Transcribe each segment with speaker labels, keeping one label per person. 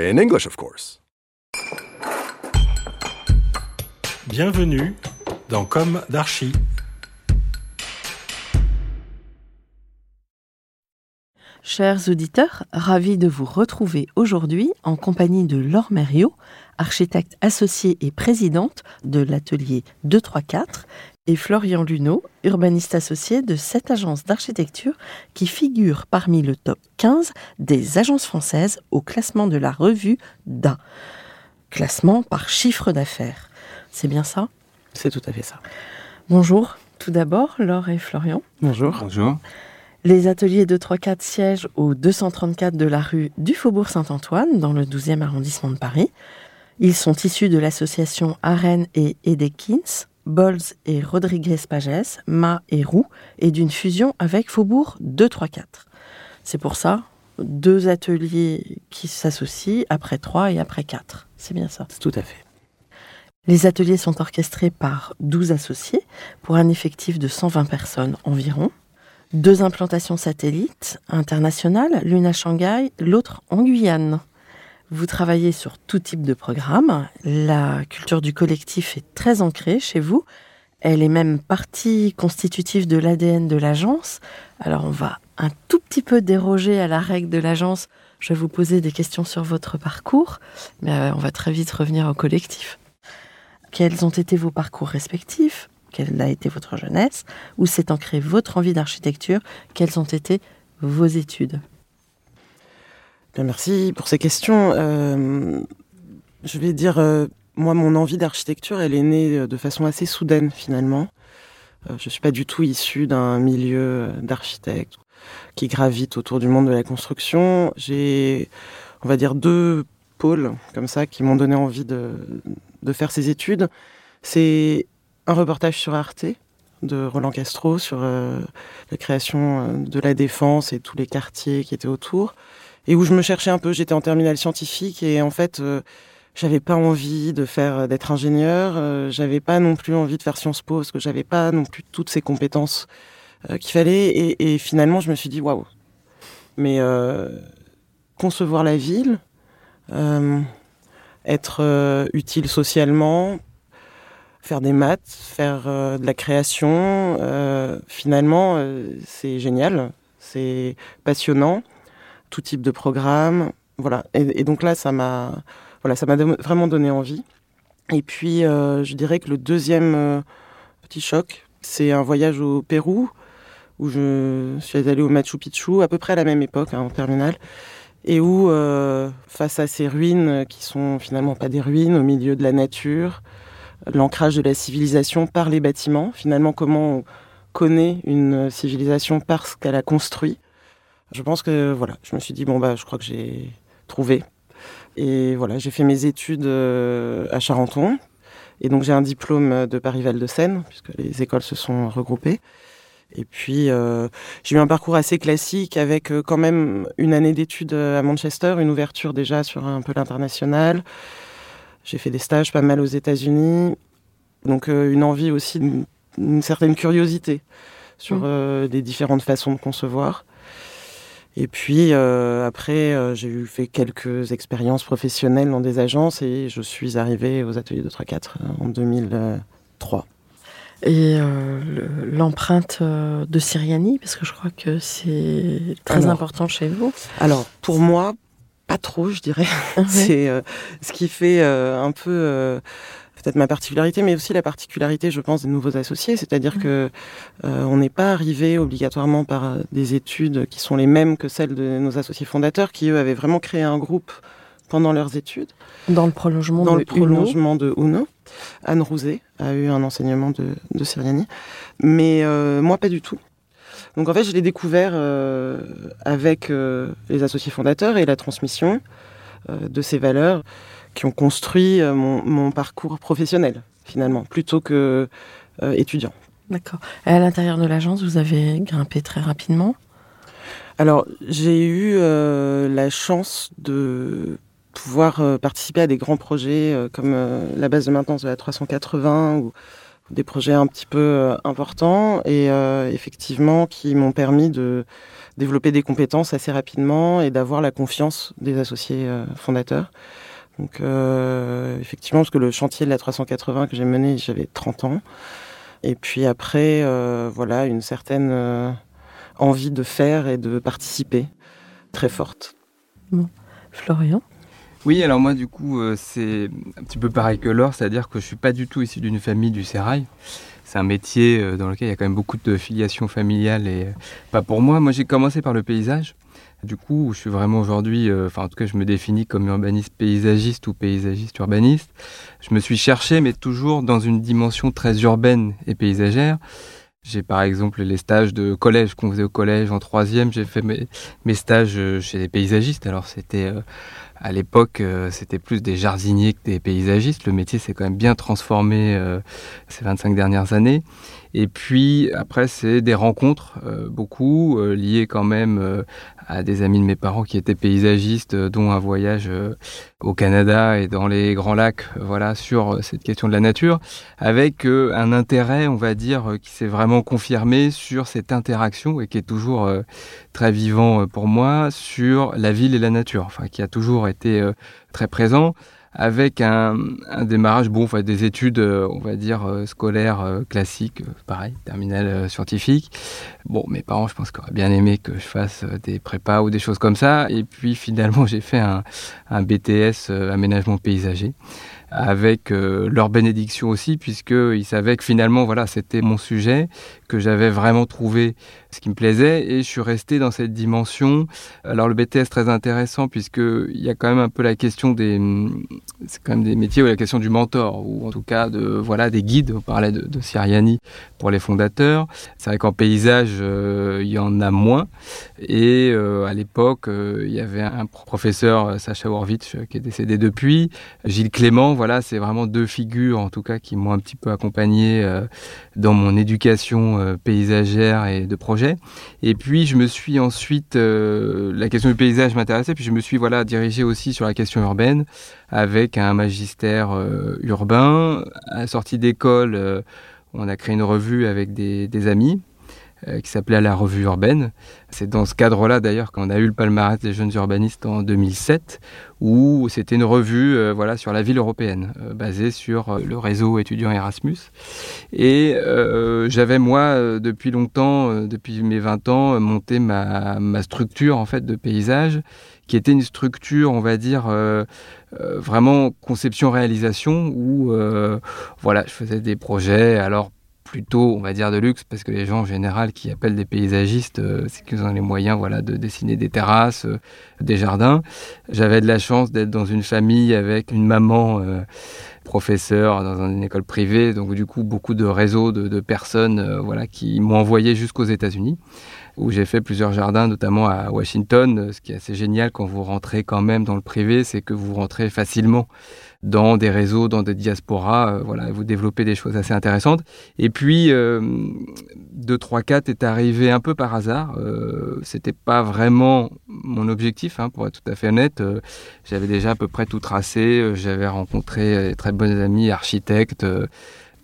Speaker 1: In English, of course.
Speaker 2: Bienvenue dans Comme d'Archi.
Speaker 3: Chers auditeurs, ravi de vous retrouver aujourd'hui en compagnie de Laure Mériot, architecte associée et présidente de l'atelier 234, et Florian Luneau, urbaniste associé de cette agence d'architecture qui figure parmi le top 15 des agences françaises au classement de la revue DA. Classement par chiffre d'affaires. C'est bien ça?
Speaker 4: C'est tout à fait ça.
Speaker 3: Bonjour, tout d'abord, Laure et Florian.
Speaker 4: Bonjour. Bonjour.
Speaker 3: Les ateliers 234 siègent au 234 de la rue du Faubourg Saint-Antoine, dans le 12e arrondissement de Paris. Ils sont issus de l'association Arène et Edekins, Bols et Rodriguez Pages, Ma et Roux, et d'une fusion avec Faubourg 234. C'est pour ça, deux ateliers qui s'associent après trois et après quatre. C'est bien ça.
Speaker 4: Tout à fait.
Speaker 3: Les ateliers sont orchestrés par 12 associés pour un effectif de 120 personnes environ. Deux implantations satellites internationales, l'une à Shanghai, l'autre en Guyane. Vous travaillez sur tout type de programme. La culture du collectif est très ancrée chez vous. Elle est même partie constitutive de l'ADN de l'agence. Alors on va un tout petit peu déroger à la règle de l'agence. Je vais vous poser des questions sur votre parcours, mais euh, on va très vite revenir au collectif. Quels ont été vos parcours respectifs? Quelle a été votre jeunesse? Où s'est ancrée votre envie d'architecture? Quelles ont été vos études?
Speaker 4: Bien, merci pour ces questions. Euh, je vais dire, euh, moi, mon envie d'architecture, elle est née de façon assez soudaine finalement. Euh, je ne suis pas du tout issu d'un milieu d'architectes qui gravite autour du monde de la construction. J'ai, on va dire, deux pôles comme ça qui m'ont donné envie de, faire ces études. C'est un reportage sur Arte de Roland Castro sur euh, la création euh, de la défense et tous les quartiers qui étaient autour et où je me cherchais un peu. J'étais en terminale scientifique et en fait, euh, j'avais pas envie de faire d'être ingénieur. euh, j'avais pas non plus envie de faire Sciences Po parce que j'avais pas non plus toutes ces compétences euh, qu'il fallait. Et, finalement, je me suis dit waouh. Mais euh, concevoir la ville, euh, être euh, utile socialement, faire des maths, faire euh, de la création, euh, finalement, euh, c'est génial, c'est passionnant, tout type de programme, voilà. Et, donc là, ça m'a, voilà, ça m'a vraiment donné envie. Et puis, euh, je dirais que le deuxième euh, petit choc, c'est un voyage au Pérou où je suis allée au Machu Picchu à peu près à la même époque, hein, en terminale, et où, euh, face à ces ruines qui sont finalement pas des ruines, au milieu de la nature, l'ancrage de la civilisation par les bâtiments, finalement comment on connaît une civilisation parce qu'elle a construit. Je pense que voilà, je me suis dit bon bah je crois que j'ai trouvé. Et voilà, j'ai fait mes études euh, à Charenton. Et donc j'ai un diplôme de Paris-Val de Seine, puisque les écoles se sont regroupées. Et puis euh, j'ai eu un parcours assez classique avec euh, quand même une année d'études à Manchester, une ouverture déjà sur un peu l'international. J'ai fait des stages pas mal aux États-Unis. Donc euh, une envie aussi, une certaine curiosité sur
Speaker 3: Mm.
Speaker 4: euh, des différentes façons de concevoir. Et puis euh, après, euh, j'ai eu fait quelques expériences professionnelles dans des agences et je suis arrivée aux ateliers de 3-4 en 2003.
Speaker 3: Et euh, le- l'empreinte euh, de Siriani, parce que je crois que c'est très
Speaker 4: Alors.
Speaker 3: important chez vous.
Speaker 4: Alors, pour moi, pas trop, je dirais. C'est euh, ce qui fait euh, un peu euh, peut-être ma particularité, mais aussi la particularité, je pense, des nouveaux associés. C'est-à-dire que euh, on n'est pas arrivé obligatoirement par des études qui sont les mêmes que celles de nos associés fondateurs, qui eux avaient vraiment créé un groupe pendant leurs études,
Speaker 3: Dans le prolongement
Speaker 4: dans
Speaker 3: de
Speaker 4: le prolongement de Uno. Anne Rouzet a eu un enseignement de, de Siriani, mais euh, moi pas du tout. Donc en fait, je l'ai découvert euh, avec les associés fondateurs et la transmission de ces valeurs qui ont construit euh, mon, mon parcours professionnel finalement, plutôt que euh, étudiant.
Speaker 3: D'accord. Et à l'intérieur de l'agence, vous avez grimpé très rapidement?
Speaker 4: Alors, j'ai eu euh, la chance de pouvoir euh, participer à des grands projets euh, comme la base de maintenance de la 380 ou des projets un petit peu importants et effectivement qui m'ont permis de développer des compétences assez rapidement et d'avoir la confiance des associés fondateurs. Donc euh, effectivement, parce que le chantier de la 380 que j'ai mené, j'avais 30 ans. Et puis après, euh, voilà, une certaine euh, envie de faire et de participer très forte.
Speaker 3: Florian?
Speaker 5: Oui, alors moi, du coup, euh, c'est un petit peu pareil que Laure, c'est-à-dire que je suis pas du tout issu d'une famille du sérail. C'est un métier dans lequel il y a quand même beaucoup de filiation familiale et pas pour moi. Moi, j'ai commencé par le paysage. Du coup, je suis vraiment aujourd'hui, euh, enfin en tout cas, je me définis comme urbaniste paysagiste ou paysagiste urbaniste. Je me suis cherché, mais toujours dans une dimension très urbaine et paysagère. J'ai par exemple les stages de collège qu'on faisait au collège en troisième. J'ai fait mes, stages euh, chez les paysagistes. Alors c'était euh, à l'époque, c'était plus des jardiniers que des paysagistes. Le métier s'est quand même bien transformé euh, ces 25 dernières années. Et puis après, c'est des rencontres, euh, beaucoup, euh, liées quand même euh, à des amis de mes parents qui étaient paysagistes, euh, dont un voyage euh, au Canada et dans les Grands Lacs, euh, voilà, sur cette question de la nature, avec un intérêt, on va dire, qui s'est vraiment confirmé sur cette interaction et qui est toujours très vivant pour moi sur la ville et la nature, enfin qui a toujours été très présent avec un, démarrage, bon, des études, euh, on va dire, euh, scolaires euh, classiques, pareil, terminale scientifique. Bon, mes parents, je pense auraient bien aimé que je fasse des prépas ou des choses comme ça. Et puis finalement, j'ai fait un, BTS aménagement paysager avec leur bénédiction aussi, puisqu'ils savaient que finalement, voilà, c'était mon sujet, que j'avais vraiment trouvé ce qui me plaisait, et je suis resté dans cette dimension. Alors le BTS très intéressant, puisqu'il y a quand même un peu la question des... C'est quand même des métiers il a la question du mentor, ou en tout cas de, voilà, des guides. On parlait de, Siriani pour les fondateurs. C'est vrai qu'en paysage, euh, il y en a moins. Et euh, à l'époque, euh, il y avait un professeur, Sacha Horvitch, qui est décédé depuis, Gilles Clément, voilà, c'est vraiment deux figures, en tout cas, qui m'ont un petit peu accompagné dans mon éducation euh, paysagère et de projet. Et puis, je me suis ensuite, euh, la question du paysage m'intéressait, puis je me suis, voilà, dirigé aussi sur la question urbaine, avec un magistère euh, urbain. À sortie d'école, on a créé une revue avec des, amis qui s'appelait La Revue Urbaine. C'est dans ce cadre-là d'ailleurs qu'on a eu le palmarès des jeunes urbanistes en 2007, où c'était une revue euh, voilà, sur la ville européenne, euh, basée sur euh, le réseau étudiant Erasmus. Et euh, j'avais moi, euh, depuis longtemps, euh, depuis mes 20 ans, euh, monté ma, structure en fait de paysage, qui était une structure, on va dire, euh, euh, vraiment conception-réalisation, où euh, voilà, je faisais des projets, alors plutôt, on va dire, de luxe, parce que les gens en général qui appellent des paysagistes, euh, c'est qu'ils ont les moyens voilà, de dessiner des terrasses, euh, des jardins. J'avais de la chance d'être dans une famille avec une maman euh, professeur dans une école privée, donc du coup beaucoup de réseaux de, de personnes voilà, qui m'ont envoyé jusqu'aux États-Unis où j'ai fait plusieurs jardins, notamment à Washington. Ce qui est assez génial quand vous rentrez quand même dans le privé, c'est que vous rentrez facilement dans des réseaux, dans des diasporas, euh, voilà, vous développez des choses assez intéressantes. Et puis, euh, 2, 3, 4 est arrivé un peu par hasard. Euh, C'était pas vraiment mon objectif, hein, pour être tout à fait honnête. Euh, J'avais déjà à peu près tout tracé. Euh, J'avais rencontré des très bonnes amies architectes.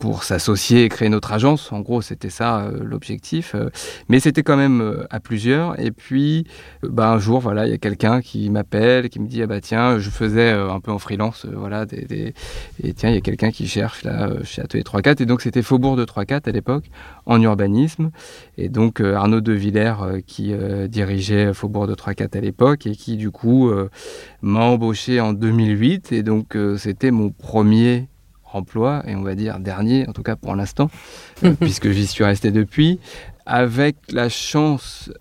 Speaker 5: Pour s'associer et créer notre agence. En gros, c'était ça euh, l'objectif. Euh, mais c'était quand même euh, à plusieurs. Et puis, bah, un jour, voilà, il y a quelqu'un qui m'appelle, qui me dit ah bah tiens, je faisais un peu en freelance, voilà, des, et tiens, il y a quelqu'un qui cherche là chez Atelier 3-4. Et donc, c'était Faubourg de 3-4 à l'époque, en urbanisme. Et donc, Arnaud de Villers qui dirigeait Faubourg de 3-4 à l'époque et qui, du coup, m'a embauché en 2008. Et donc, c'était mon premier emploi, et on va dire dernier, en tout cas pour l'instant, euh, puisque j'y suis resté depuis, avec la chance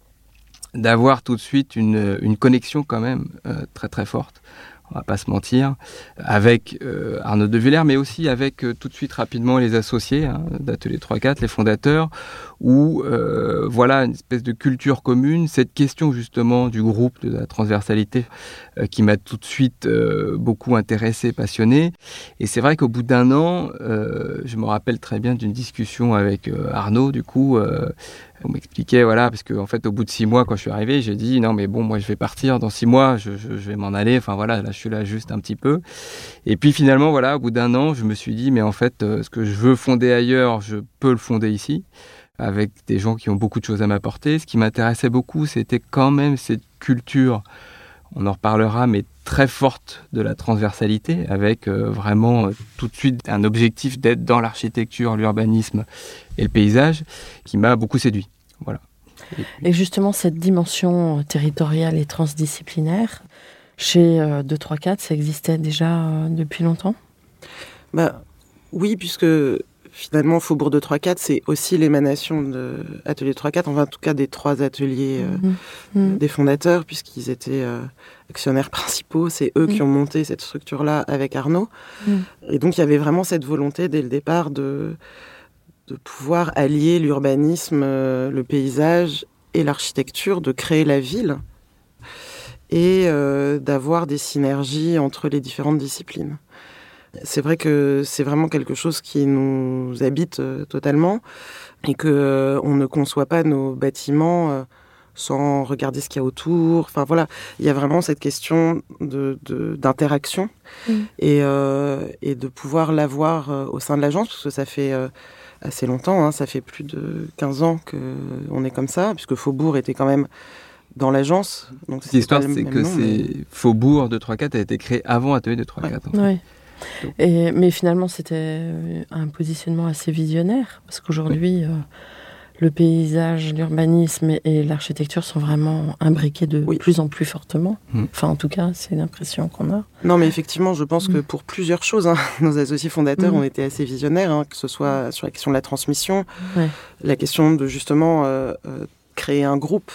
Speaker 5: d'avoir tout de suite une, une connexion quand même euh, très très forte on va pas se mentir, avec euh, Arnaud de Villers, mais aussi avec tout de suite rapidement les associés hein, d'Atelier 3-4, les fondateurs, où euh, voilà une espèce de culture commune, cette question justement du groupe, de la transversalité, euh, qui m'a tout de suite euh, beaucoup intéressé, passionné. Et c'est vrai qu'au bout d'un an, je me rappelle très bien d'une discussion avec Arnaud, du coup, on m'expliquait, voilà, parce qu'en en fait, au bout de six mois, quand je suis arrivé, j'ai dit, non, mais bon, moi, je vais partir dans six mois, je, je vais m'en aller, enfin voilà, là, je suis là juste un petit peu. Et puis finalement, voilà, au bout d'un an, je me suis dit, mais en fait, ce que je veux fonder ailleurs, je peux le fonder ici avec des gens qui ont beaucoup de choses à m'apporter. Ce qui m'intéressait beaucoup, c'était quand même cette culture, on en reparlera, mais très forte de la transversalité, avec euh, vraiment euh, tout de suite un objectif d'être dans l'architecture, l'urbanisme et le paysage, qui m'a beaucoup séduit. Voilà.
Speaker 3: Et, justement, cette dimension euh, territoriale et transdisciplinaire, chez 234, ça existait déjà depuis longtemps?
Speaker 4: Bah, Oui, puisque finalement, Faubourg de 3-4, c'est aussi l'émanation de Atelier 3-4, enfin en tout cas des trois ateliers euh, mhm. Mhm. des fondateurs, puisqu'ils étaient euh, actionnaires principaux. C'est eux qui mhm. ont monté cette structure-là avec Arnaud. Et donc il y avait vraiment cette volonté dès le départ de, de pouvoir allier l'urbanisme, euh, le paysage et l'architecture, de créer la ville et d'avoir des synergies entre les différentes disciplines. C'est vrai que c'est vraiment quelque chose qui nous habite euh, totalement et que euh, on ne conçoit pas nos bâtiments euh, sans regarder ce qu'il y a autour. Enfin voilà, il y a vraiment cette question de d'interaction mm. et, et de pouvoir l'avoir au sein de l'agence parce que ça fait assez longtemps, hein, ça fait plus de 15 ans qu'on est comme ça, puisque Faubourg était quand même dans l'agence.
Speaker 5: L'histoire, c'est que Faubourg de 3-4 a été créé avant Atelier de 3-4.
Speaker 3: Oui. Et, mais finalement, c'était euh, un positionnement assez visionnaire, parce qu'aujourd'hui, euh, le paysage, l'urbanisme et, l'architecture sont vraiment imbriqués de plus en plus fortement. Mm. Enfin, en tout cas, c'est l'impression qu'on a.
Speaker 4: Non, mais effectivement, je pense que mm. pour plusieurs choses, hein, nos associés fondateurs mm. ont été assez visionnaires, hein, que ce soit sur la question de la transmission, la question de justement euh, créer un groupe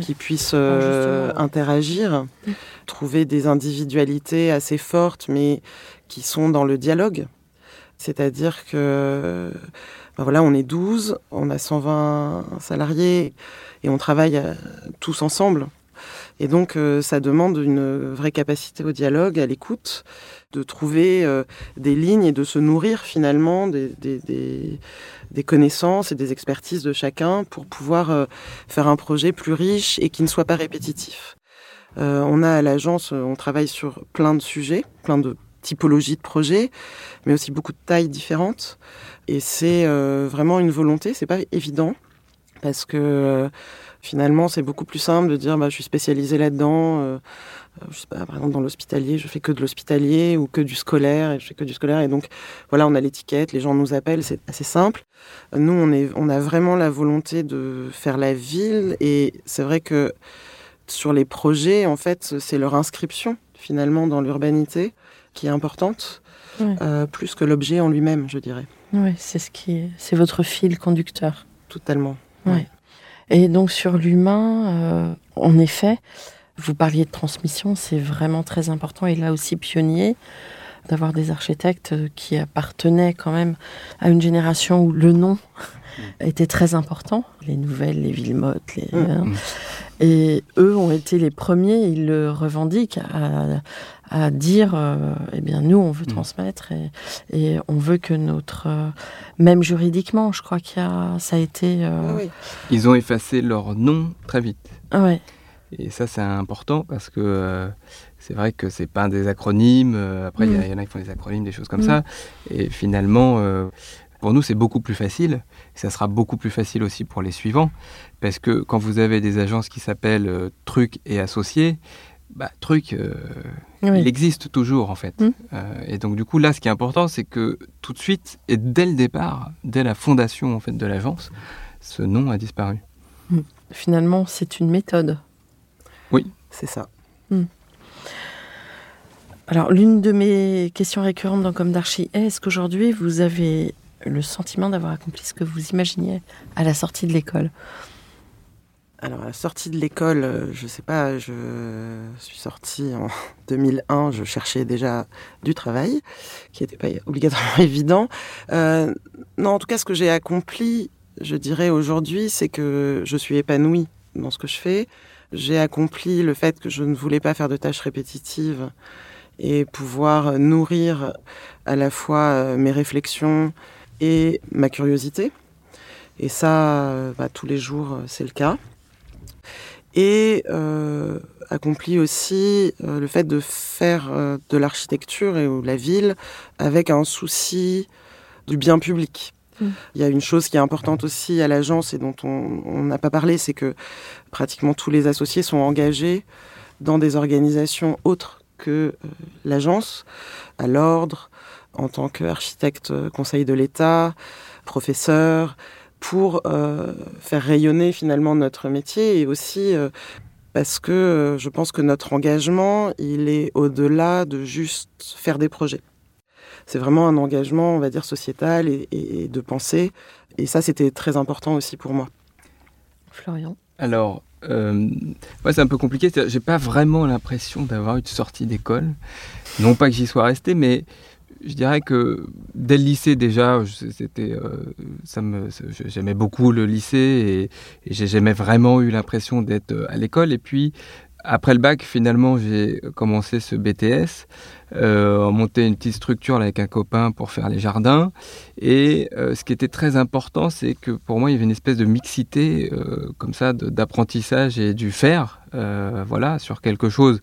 Speaker 4: qui puisse interagir, trouver des individualités assez fortes, mais qui sont dans le dialogue. C'est-à-dire que ben voilà, on est 12, on a 120 salariés et on travaille euh, tous ensemble. Et donc, euh, ça demande une vraie capacité au dialogue, à l'écoute, de trouver euh, des lignes et de se nourrir finalement des, connaissances et des expertises de chacun pour pouvoir faire un projet plus riche et qui ne soit pas répétitif. on a à l'agence, on travaille sur plein de sujets, plein de typologie de projet, mais aussi beaucoup de tailles différentes. Et c'est euh, vraiment une volonté, c'est pas évident, parce que euh, finalement c'est beaucoup plus simple de dire bah, je suis spécialisé là-dedans. Euh, je sais pas, par exemple dans l'hospitalier, je fais que de l'hospitalier ou que du scolaire, et je fais que du scolaire. Et donc voilà, on a l'étiquette, les gens nous appellent, c'est assez simple. Nous, on a vraiment la volonté de faire la ville, et c'est vrai que sur les projets, en fait, c'est leur inscription finalement dans l'urbanité qui est importante, euh, plus que l'objet en lui-même, je dirais.
Speaker 3: Oui, c'est ce qui, c'est votre fil conducteur.
Speaker 4: Totalement.
Speaker 3: Ouais. Et donc sur l'humain, euh, en effet, vous parliez de transmission, c'est vraiment très important et là aussi pionnier d'avoir des architectes qui appartenaient quand même à une génération où le nom. Était très important. Les nouvelles, les Villemottes, les... Mm. Hein. Et eux ont été les premiers, ils le revendiquent, à, à dire, euh, eh bien, nous, on veut mm. transmettre et, et, on veut que notre, euh, même juridiquement, je crois qu'il y a, ça a été. Euh,
Speaker 5: Ils ont effacé leur nom très vite.
Speaker 3: Ouais.
Speaker 5: Et ça, c'est important parce que c'est vrai que c'est pas des acronymes. après, il y, mm. y, en a qui font des acronymes, des choses comme mm. ça. Et finalement Pour nous, c'est beaucoup plus facile. Et ça sera beaucoup plus facile aussi pour les suivants. Parce que quand vous avez des agences qui s'appellent euh, Truc et Associés, bah, Truc, euh,
Speaker 3: Oui.
Speaker 5: il existe toujours en fait.
Speaker 3: Mm.
Speaker 5: Euh, et donc du coup, là, ce qui est important, c'est que tout de suite, et dès le départ, dès la fondation en fait de l'agence, ce nom a disparu.
Speaker 3: Finalement, c'est une méthode.
Speaker 4: C'est ça.
Speaker 3: Alors, l'une de mes questions récurrentes dans Comme d'Archie est est-ce qu'aujourd'hui, vous avez le sentiment d'avoir accompli ce que vous imaginiez à la sortie de l'école
Speaker 4: Alors, à la sortie de l'école, euh, je sais pas, je suis sortie en 2001, je cherchais déjà du travail, qui n'était pas obligatoirement évident. Euh, non, en tout cas, ce que j'ai accompli, je dirais aujourd'hui, c'est que je suis épanouie dans ce que je fais. J'ai accompli le fait que je ne voulais pas faire de tâches répétitives et pouvoir nourrir à la fois euh, mes réflexions et ma curiosité. Et ça, euh, bah, tous les jours, euh, c'est le cas. Et euh, accompli aussi euh, le fait de faire euh, de l'architecture et ou la ville avec un souci du bien public.
Speaker 3: Mm.
Speaker 4: Il y a une chose qui est importante aussi à l'agence et dont on n'a pas parlé, c'est que pratiquement tous les associés sont engagés dans des organisations autres que l'agence, à l'ordre, en tant qu'architecte euh, conseil de l'État, professeur, pour euh, faire rayonner finalement notre métier et aussi euh, parce que euh, je pense que notre engagement, il est au-delà de juste faire des projets. C'est vraiment un engagement, on va dire, sociétal et, et- et de pensée. Et ça, c'était très important aussi pour moi.
Speaker 3: Florian
Speaker 5: Alors, euh, moi, c'est un peu compliqué. J'ai pas vraiment l'impression d'avoir eu de sortie d'école. Non pas que j'y sois resté, mais je dirais que dès le lycée déjà, c'était, euh, j'aimais beaucoup le lycée et, et j'ai jamais vraiment eu l'impression d'être euh, à l'école. Et puis après le bac, finalement, j'ai commencé ce BTS, euh, monter une petite structure avec un copain pour faire les jardins. Et euh, ce qui était très important, c'est que pour moi, il y avait une espèce de mixité comme ça d'apprentissage et du faire, voilà, sur quelque chose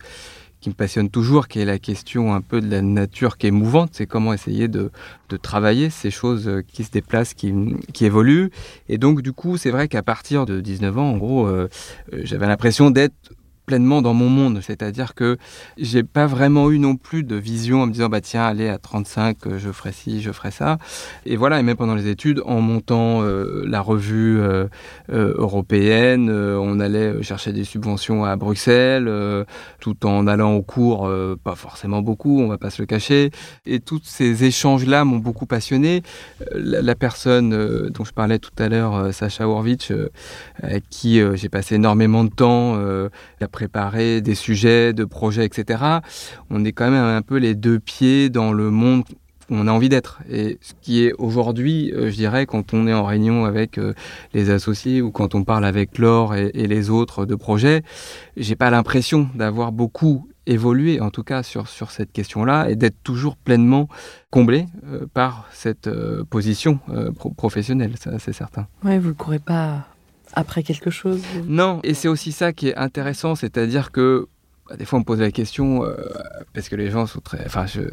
Speaker 5: qui me passionne toujours, qui est la question un peu de la nature qui est mouvante, c'est comment essayer de, de travailler ces choses euh, qui se déplacent, qui, qui évoluent. Et donc, du coup, c'est vrai qu'à partir de 19 ans, en gros, euh, euh, j'avais l'impression d'être pleinement dans mon monde, c'est-à-dire que j'ai pas vraiment eu non plus de vision en me disant bah tiens allez à 35 euh, je ferai ci je ferai ça. Et voilà et même pendant les études en montant euh, la revue euh, européenne on allait chercher des subventions à Bruxelles tout en allant au cours pas forcément beaucoup on va pas se le cacher. Et tous ces échanges là m'ont beaucoup passionné. La, personne dont je parlais tout à l'heure Sacha Horvitch avec qui j'ai passé énormément de temps préparer des sujets, de projets, etc. On est quand même un peu les deux pieds dans le monde où on a envie d'être. Et ce qui est aujourd'hui, euh, je dirais, quand on est en réunion avec euh, les associés ou quand on parle avec Laure et, les autres de projets, j'ai pas l'impression d'avoir beaucoup évolué, en tout cas sur, sur cette question-là, et d'être toujours pleinement comblé euh, par cette position pro- professionnelle, c'est certain.
Speaker 3: Ouais, vous ne courez pas après quelque chose
Speaker 5: Non, et c'est aussi ça qui est intéressant, c'est-à-dire que bah, des fois on me pose la question, euh, parce que les gens sont très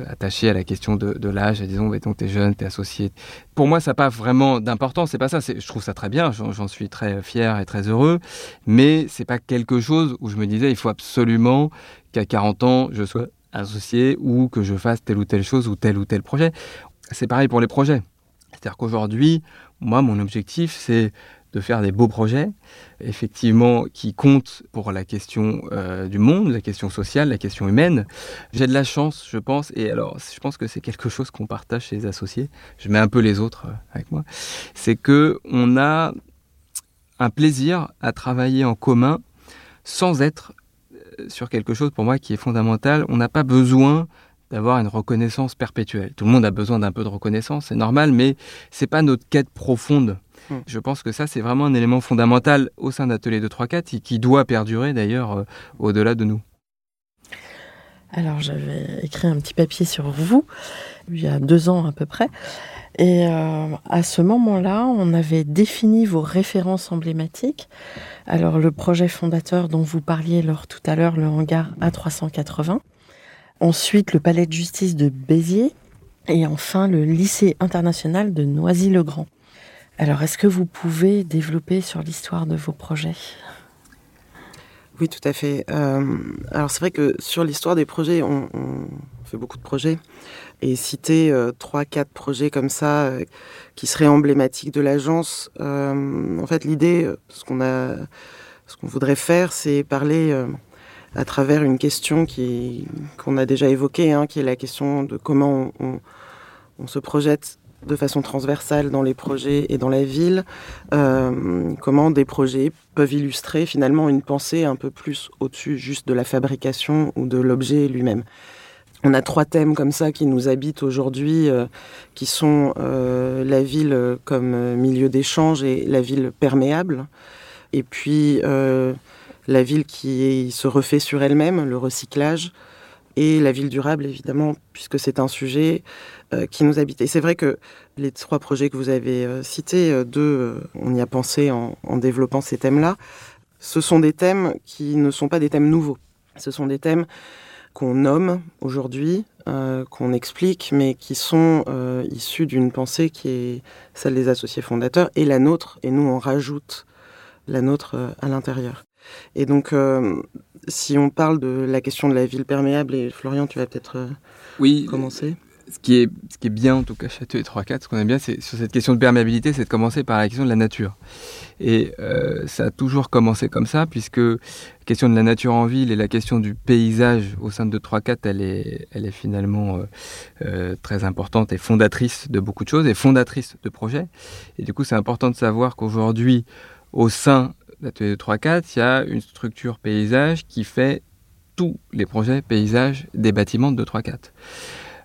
Speaker 5: attachés à la question de, de l'âge, disons, mettons, t'es jeune, t'es associé. Pour moi, ça n'a pas vraiment d'importance, c'est pas ça, je trouve ça très bien, j'en suis très fier et très heureux, mais c'est pas quelque chose où je me disais, il faut absolument qu'à 40 ans, je sois associé ou que je fasse telle ou telle chose ou tel ou tel projet. C'est pareil pour les projets. C'est-à-dire qu'aujourd'hui, moi, mon objectif, c'est de faire des beaux projets, effectivement, qui comptent pour la question euh, du monde, la question sociale, la question humaine. J'ai de la chance, je pense, et alors, je pense que c'est quelque chose qu'on partage chez les associés. Je mets un peu les autres euh, avec moi. C'est que on a un plaisir à travailler en commun sans être euh, sur quelque chose pour moi qui est fondamental. On n'a pas besoin d'avoir une reconnaissance perpétuelle. Tout le monde a besoin d'un peu de reconnaissance, c'est normal, mais c'est pas notre quête profonde.
Speaker 4: Mm.
Speaker 5: Je pense que ça, c'est vraiment un élément fondamental au sein d'Atelier 234 et qui doit perdurer d'ailleurs euh, au-delà de nous.
Speaker 3: Alors, j'avais écrit un petit papier sur vous, il y a deux ans à peu près. Et euh, à ce moment-là, on avait défini vos références emblématiques. Alors, le projet fondateur dont vous parliez lors tout à l'heure, le hangar A380. Ensuite, le palais de justice de Béziers. Et enfin, le lycée international de Noisy-le-Grand. Alors, est-ce que vous pouvez développer sur l'histoire de vos projets?
Speaker 4: Oui, tout à fait. Euh, alors, c'est vrai que sur l'histoire des projets, on, fait beaucoup de projets. Et citer euh, trois, quatre projets comme ça euh, qui seraient emblématiques de l'agence, en fait, l'idée, ce qu'on voudrait faire, c'est parler à travers une question qu'on a déjà évoquée, hein, qui est la question de comment on se projette de façon transversale dans les projets et dans la ville, euh, comment des projets peuvent illustrer finalement une pensée un peu plus au-dessus juste de la fabrication ou de l'objet lui-même. On a trois thèmes comme ça qui nous habitent aujourd'hui, euh, qui sont euh, la ville comme milieu d'échange et la ville perméable, et puis la ville qui se refait sur elle-même, le recyclage, et la ville durable évidemment, puisque c'est un sujet qui nous habite. Et c'est vrai que les trois projets que vous avez euh, cités, euh, deux, on y a pensé en, développant ces thèmes-là, ce sont des thèmes qui ne sont pas des thèmes nouveaux. Ce sont des thèmes qu'on nomme aujourd'hui, qu'on explique, mais qui sont issus d'une pensée qui est celle des associés fondateurs et la nôtre, et nous on rajoute la nôtre à l'intérieur. Et donc, si on parle de la question de la ville perméable, et Florian, tu vas peut-être oui, commencer
Speaker 5: ce qui, est, bien, en tout cas, chez et 3-4, ce qu'on aime bien, c'est sur cette question de perméabilité, c'est de commencer par la question de la nature. Et euh, ça a toujours commencé comme ça, puisque la question de la nature en ville et la question du paysage au sein de 3-4, elle est, finalement euh, euh, très importante et fondatrice de beaucoup de choses, et fondatrice de projets. Et du coup, c'est important de savoir qu'aujourd'hui, au sein d'Atelier 3-4, il y a une structure paysage qui fait tous les projets paysage des bâtiments de 3-4.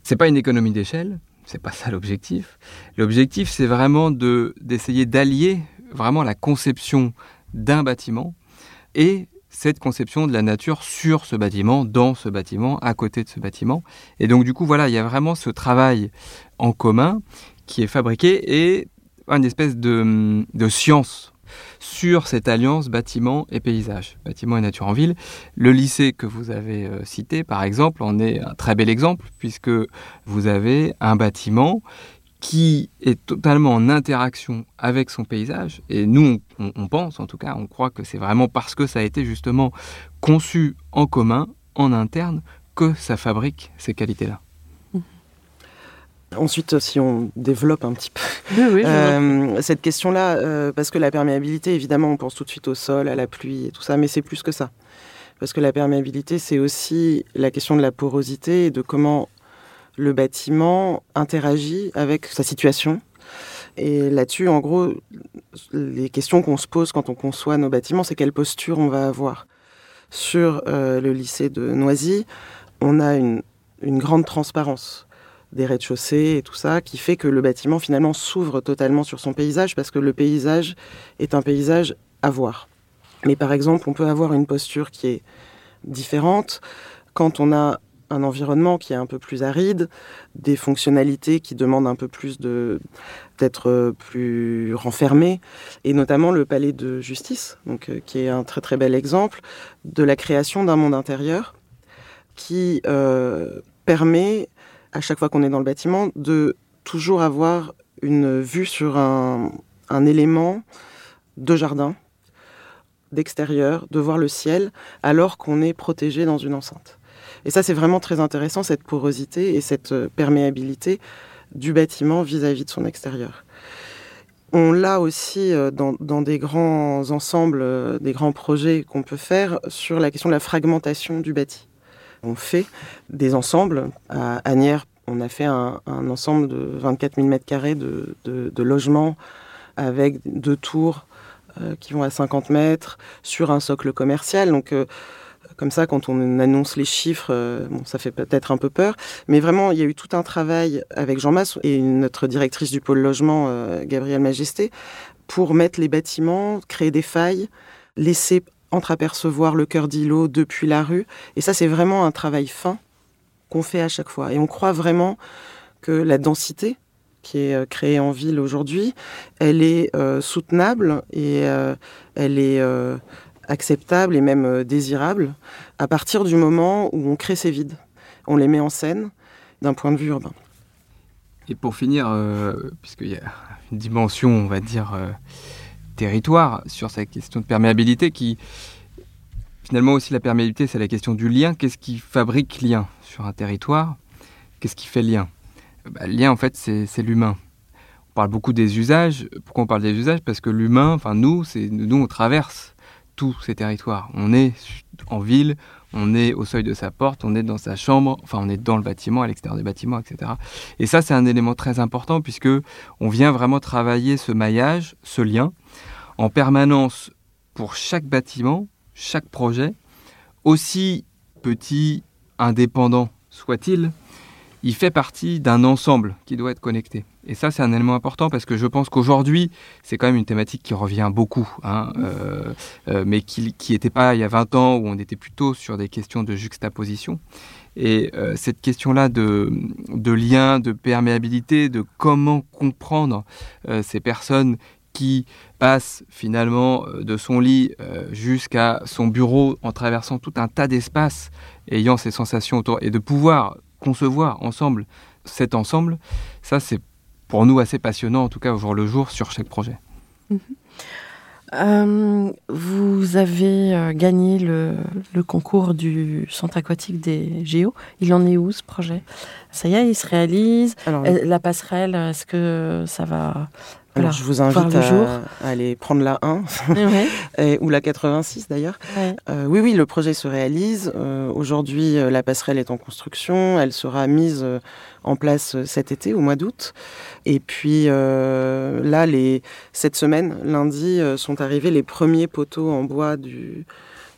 Speaker 5: C'est pas une économie d'échelle, c'est pas ça l'objectif. L'objectif, c'est vraiment de d'essayer d'allier vraiment la conception d'un bâtiment et cette conception de la nature sur ce bâtiment, dans ce bâtiment, à côté de ce bâtiment. Et donc du coup, voilà, il y a vraiment ce travail en commun qui est fabriqué et une espèce de, de science sur cette alliance bâtiment et paysage, bâtiment et nature en ville. Le lycée que vous avez euh, cité, par exemple, en est un très bel exemple, puisque vous avez un bâtiment qui est totalement en interaction avec son paysage. Et nous, on, pense, en tout cas, on croit que c'est vraiment parce que ça a été justement conçu en commun, en interne, que ça fabrique ces qualités-là.
Speaker 4: Ensuite, si on développe un petit peu euh, cette question-là, euh, parce que la perméabilité, évidemment, on pense tout de suite au sol, à la pluie et tout ça, mais c'est plus que ça. Parce que la perméabilité, c'est aussi la question de la porosité et de comment le bâtiment interagit avec sa situation. Et là-dessus, en gros, les questions qu'on se pose quand on conçoit nos bâtiments, c'est quelle posture on va avoir. Sur euh, le lycée de Noisy, on a une grande transparence des rez-de-chaussée et tout ça, qui fait que le bâtiment finalement s'ouvre totalement sur son paysage parce que le paysage est un paysage à voir. Mais par exemple, on peut avoir une posture qui est différente quand on a un environnement qui est un peu plus aride, des fonctionnalités qui demandent un peu plus de d'être plus renfermées, et notamment le palais de justice, donc euh, qui est un très très bel exemple de la création d'un monde intérieur qui euh, permet à chaque fois qu'on est dans le bâtiment, de toujours avoir une vue sur un, élément de jardin, d'extérieur, de voir le ciel, alors qu'on est protégé dans une enceinte. Et ça, c'est vraiment très intéressant, cette porosité et cette euh, perméabilité du bâtiment vis-à-vis de son extérieur. On l'a aussi euh, dans, des grands ensembles, euh, des grands projets qu'on peut faire sur la question de la fragmentation du bâti. On fait des ensembles. À Agnières, on a fait un, ensemble de 24 000 m2 de, logements avec deux tours euh, qui vont à 50 mètres sur un socle commercial. Donc, euh, comme ça, quand on annonce les chiffres, euh, ça fait peut-être un peu peur. Mais vraiment, il y a eu tout un travail avec Jean Masse et notre directrice du pôle logement, Gabrielle Majesté, pour mettre les bâtiments, créer des failles, laisser entreapercevoir le cœur d'îlot depuis la rue. Et ça, c'est vraiment un travail fin qu'on fait à chaque fois. Et on croit vraiment que la densité qui est euh, créée en ville aujourd'hui, elle est euh, soutenable et euh, elle est acceptable et même désirable à partir du moment où on crée ces vides, on les met en scène d'un point de vue urbain.
Speaker 5: Et pour finir, puisqu'il y a une dimension, on va dire, territoire sur cette question de perméabilité qui, finalement aussi la perméabilité, c'est la question du lien. Qu'est-ce qui fabrique lien sur un territoire? Qu'est-ce qui fait lien? Bah, Lien, en fait, c'est l'humain. On parle beaucoup des usages. Pourquoi on parle des usages? Parce que l'humain, enfin nous, nous, on traverse tous ces territoires. On est en ville, on est au seuil de sa porte, on est dans sa chambre, enfin on est dans le bâtiment, à l'extérieur du bâtiment, etc. Et ça, c'est un élément très important puisque on vient vraiment travailler ce maillage, ce lien, en permanence pour chaque bâtiment, chaque projet, aussi petit, indépendant soit-il, il fait partie d'un ensemble qui doit être connecté. Et ça, c'est un élément important parce que je pense qu'aujourd'hui, c'est quand même une thématique qui revient beaucoup, hein, euh, euh, mais qui n'était pas il y a 20 ans où on était plutôt sur des questions de juxtaposition. Et euh, cette question-là de, de, lien, de perméabilité, de comment comprendre ces personnes qui passent finalement de son lit jusqu'à son bureau en traversant tout un tas d'espaces, ayant ces sensations autour, et de pouvoir concevoir ensemble cet ensemble, ça c'est pour nous assez passionnant, en tout cas au jour le jour, sur chaque projet.
Speaker 3: Mhm. Euh, vous avez euh, gagné le, concours du centre aquatique des Géo. Il en est où ce projet? Ça y est, il se réalise. Euh, la passerelle, est-ce que ça va
Speaker 4: alors, je vous invite à, aller prendre la 1 ou la 86 d'ailleurs. Euh, oui, oui, le projet se réalise. Euh, aujourd'hui, euh, la passerelle est en construction. Elle sera mise en place cet été, au mois d'août. Et puis là, les, cette semaine, lundi, sont arrivés les premiers poteaux en bois du,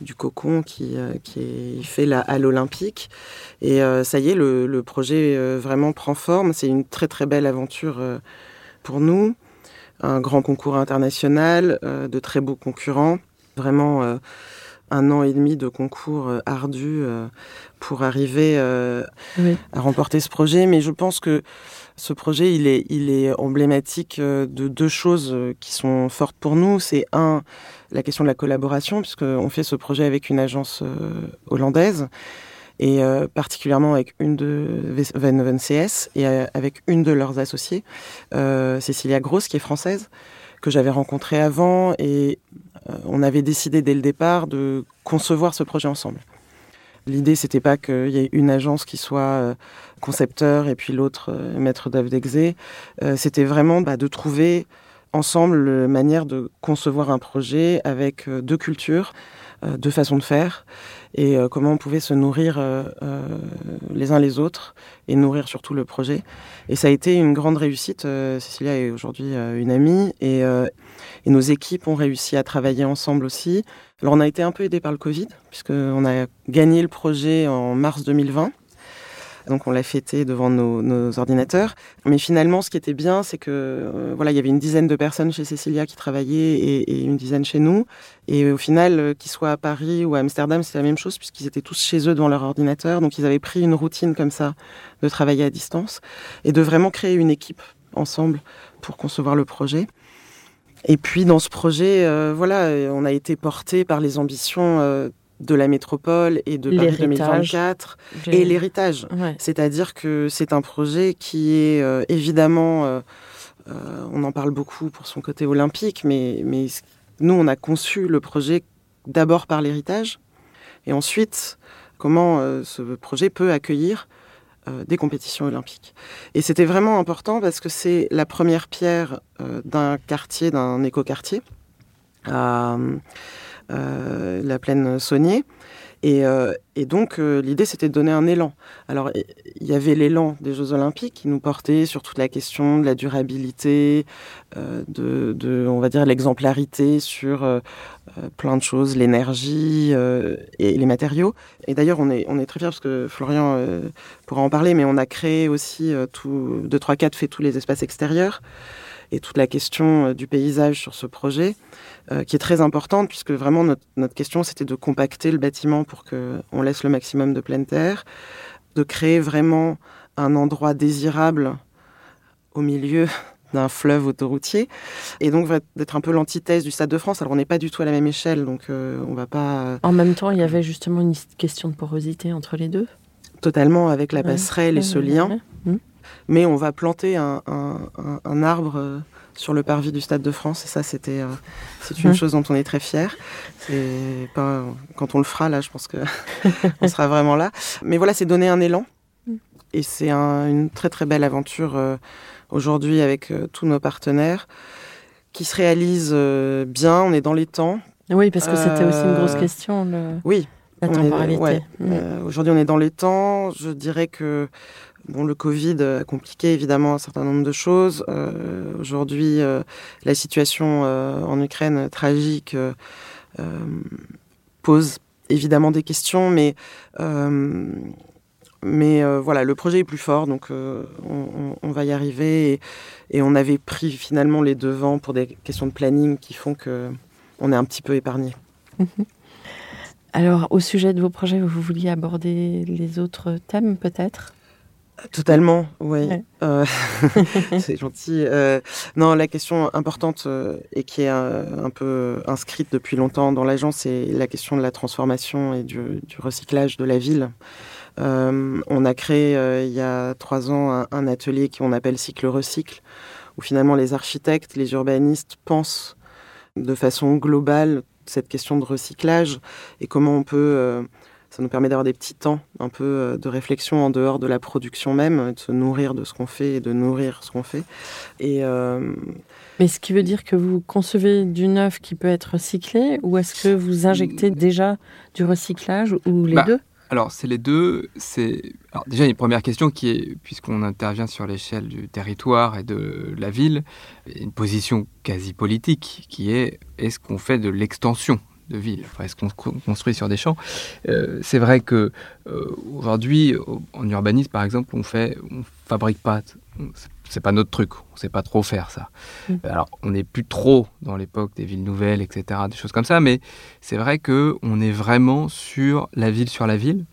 Speaker 4: du cocon qui, qui est fait là, à l'Olympique. Et ça y est, le, le projet vraiment prend forme. C'est une très très belle aventure pour nous un grand concours international, euh, de très beaux concurrents. Vraiment euh, un an et demi de concours euh, ardu pour arriver à remporter ce projet. Mais je pense que ce projet, il est, il est emblématique de deux choses qui sont fortes pour nous. C'est un, la question de la collaboration, puisqu'on fait ce projet avec une agence hollandaise et euh, particulièrement avec une de Van CS et euh, avec une de leurs associées, euh, Cécilia Gross, qui est française, que j'avais rencontrée avant et on avait décidé dès le départ de concevoir ce projet ensemble. L'idée, c'était pas qu'il y ait une agence qui soit concepteur et puis l'autre maître d'œuvre d'exé. c'était vraiment bah, de trouver ensemble la manière de concevoir un projet avec deux cultures, deux façons de faire et euh, comment on pouvait se nourrir euh, euh, les uns les autres et nourrir surtout le projet. Et ça a été une grande réussite. Cécilia est aujourd'hui une amie et, et, nos équipes ont réussi à travailler ensemble aussi. Alors on a été un peu aidé par le Covid puisqu'on a gagné le projet en mars 2020. Donc on l'a fêté devant nos, ordinateurs. Mais finalement, ce qui était bien, c'est que euh, voilà, il y avait une dizaine de personnes chez Cecilia qui travaillaient et, une dizaine chez nous. Et au final, euh, qu'ils soient à Paris ou à Amsterdam, c'était la même chose puisqu'ils étaient tous chez eux devant leur ordinateur. Donc ils avaient pris une routine comme ça de travailler à distance et de vraiment créer une équipe ensemble pour concevoir le projet. Et puis dans ce projet, euh, voilà, on a été porté par les ambitions de la métropole et de Paris 2024 et l'héritage. C'est-à-dire que c'est un projet qui est euh, évidemment, euh, euh, on en parle beaucoup pour son côté olympique, mais, mais nous, on a conçu le projet d'abord par l'héritage et ensuite comment ce projet peut accueillir des compétitions olympiques. Et c'était vraiment important parce que c'est la première pierre d'un quartier, d'un écoquartier. Euh, la plaine Saunier. Et, euh, donc, euh, l'idée, c'était de donner un élan. Alors, il y avait l'élan des Jeux Olympiques qui nous portait sur toute la question de la durabilité, de, on va dire, l'exemplarité sur plein de choses, l'énergie et les matériaux. Et d'ailleurs, on est, on est très fiers parce que Florian pourra en parler, mais on a créé aussi tout, 2, 3, 4 fait tous les espaces extérieurs et toute la question du paysage sur ce projet. Euh, qui est très importante, puisque vraiment notre, question, c'était de compacter le bâtiment pour qu'on laisse le maximum de pleine terre, de créer vraiment un endroit désirable au milieu d'un fleuve autoroutier, et donc d'être un peu l'antithèse du Stade de France. Alors on n'est pas du tout à la même échelle, donc euh, on va pas...
Speaker 3: En même temps, il y avait justement une question de porosité entre les deux
Speaker 4: Totalement, avec la passerelle et ce lien. Mmh. Mais on va planter un, arbre sur le parvis du Stade de France. Et ça, c'était, c'est une mmh. chose dont on est très fier. Pas quand on le fera là, je pense que on sera vraiment là. Mais voilà, c'est donner un élan. Mmh. Et c'est une très très belle aventure aujourd'hui avec tous nos partenaires qui se réalise bien. On est dans les temps.
Speaker 3: Oui, parce que c'était aussi une grosse question.
Speaker 4: Oui,
Speaker 3: la temporalité.
Speaker 4: Euh, aujourd'hui, on est dans les temps. Je dirais que bon, le Covid a compliqué évidemment un certain nombre de choses. Euh, aujourd'hui, euh, la situation en Ukraine tragique pose évidemment des questions, mais mais voilà, le projet est plus fort, donc on, va y arriver. Et, et, on avait pris finalement les devants pour des questions de planning qui font que on est un petit peu épargné. Mhm.
Speaker 3: Alors, au sujet de vos projets, vous vouliez aborder les autres thèmes peut-être?
Speaker 4: Totalement, oui. Euh, c'est gentil. Euh, non, la question importante euh, et qui est un, peu inscrite depuis longtemps dans l'agence, c'est la question de la transformation et du, recyclage de la ville. on a créé il y a trois ans un, un atelier qu'on appelle Cycle Recycle, où finalement les architectes, les urbanistes pensent de façon globale cette question de recyclage et comment on peut... Ça nous permet d'avoir des petits temps un peu euh, de réflexion en dehors de la production même, de se nourrir de ce qu'on fait et de nourrir ce qu'on fait. Et,
Speaker 3: euh, Mais ce qui veut dire que vous concevez du neuf qui peut être recyclé ou est-ce que vous injectez déjà du recyclage ou les
Speaker 5: bah,
Speaker 3: deux?
Speaker 5: alors, c'est les deux. C'est déjà une première question qui est, puisqu'on intervient sur l'échelle du territoire et de la ville, une position quasi politique qui est est-ce qu'on fait de l'extension de ville Est-ce qu'on construit sur des champs? Euh, C'est vrai que euh, aujourd'hui, en urbanisme, par exemple, on fait, on fabrique pas c'est pas notre truc, on sait pas trop faire ça. Mm. Alors, on n'est plus trop dans l'époque des villes nouvelles, etc., des choses comme ça, mais c'est vrai que on est vraiment sur la ville sur la ville,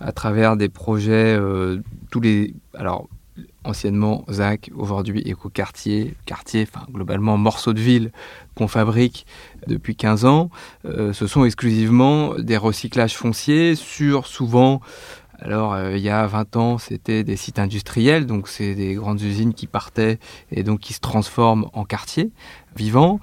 Speaker 5: à travers des projets, euh, tous les, alors anciennement ZAC, aujourd'hui éco-quartier, quartier, enfin globalement morceaux de ville qu'on fabrique depuis 15 ans, euh, ce sont exclusivement des recyclages fonciers sur souvent alors, euh, il y a 20 ans, c'était des sites industriels, donc c'est des grandes usines qui partaient et donc qui se transforment en quartiers vivants.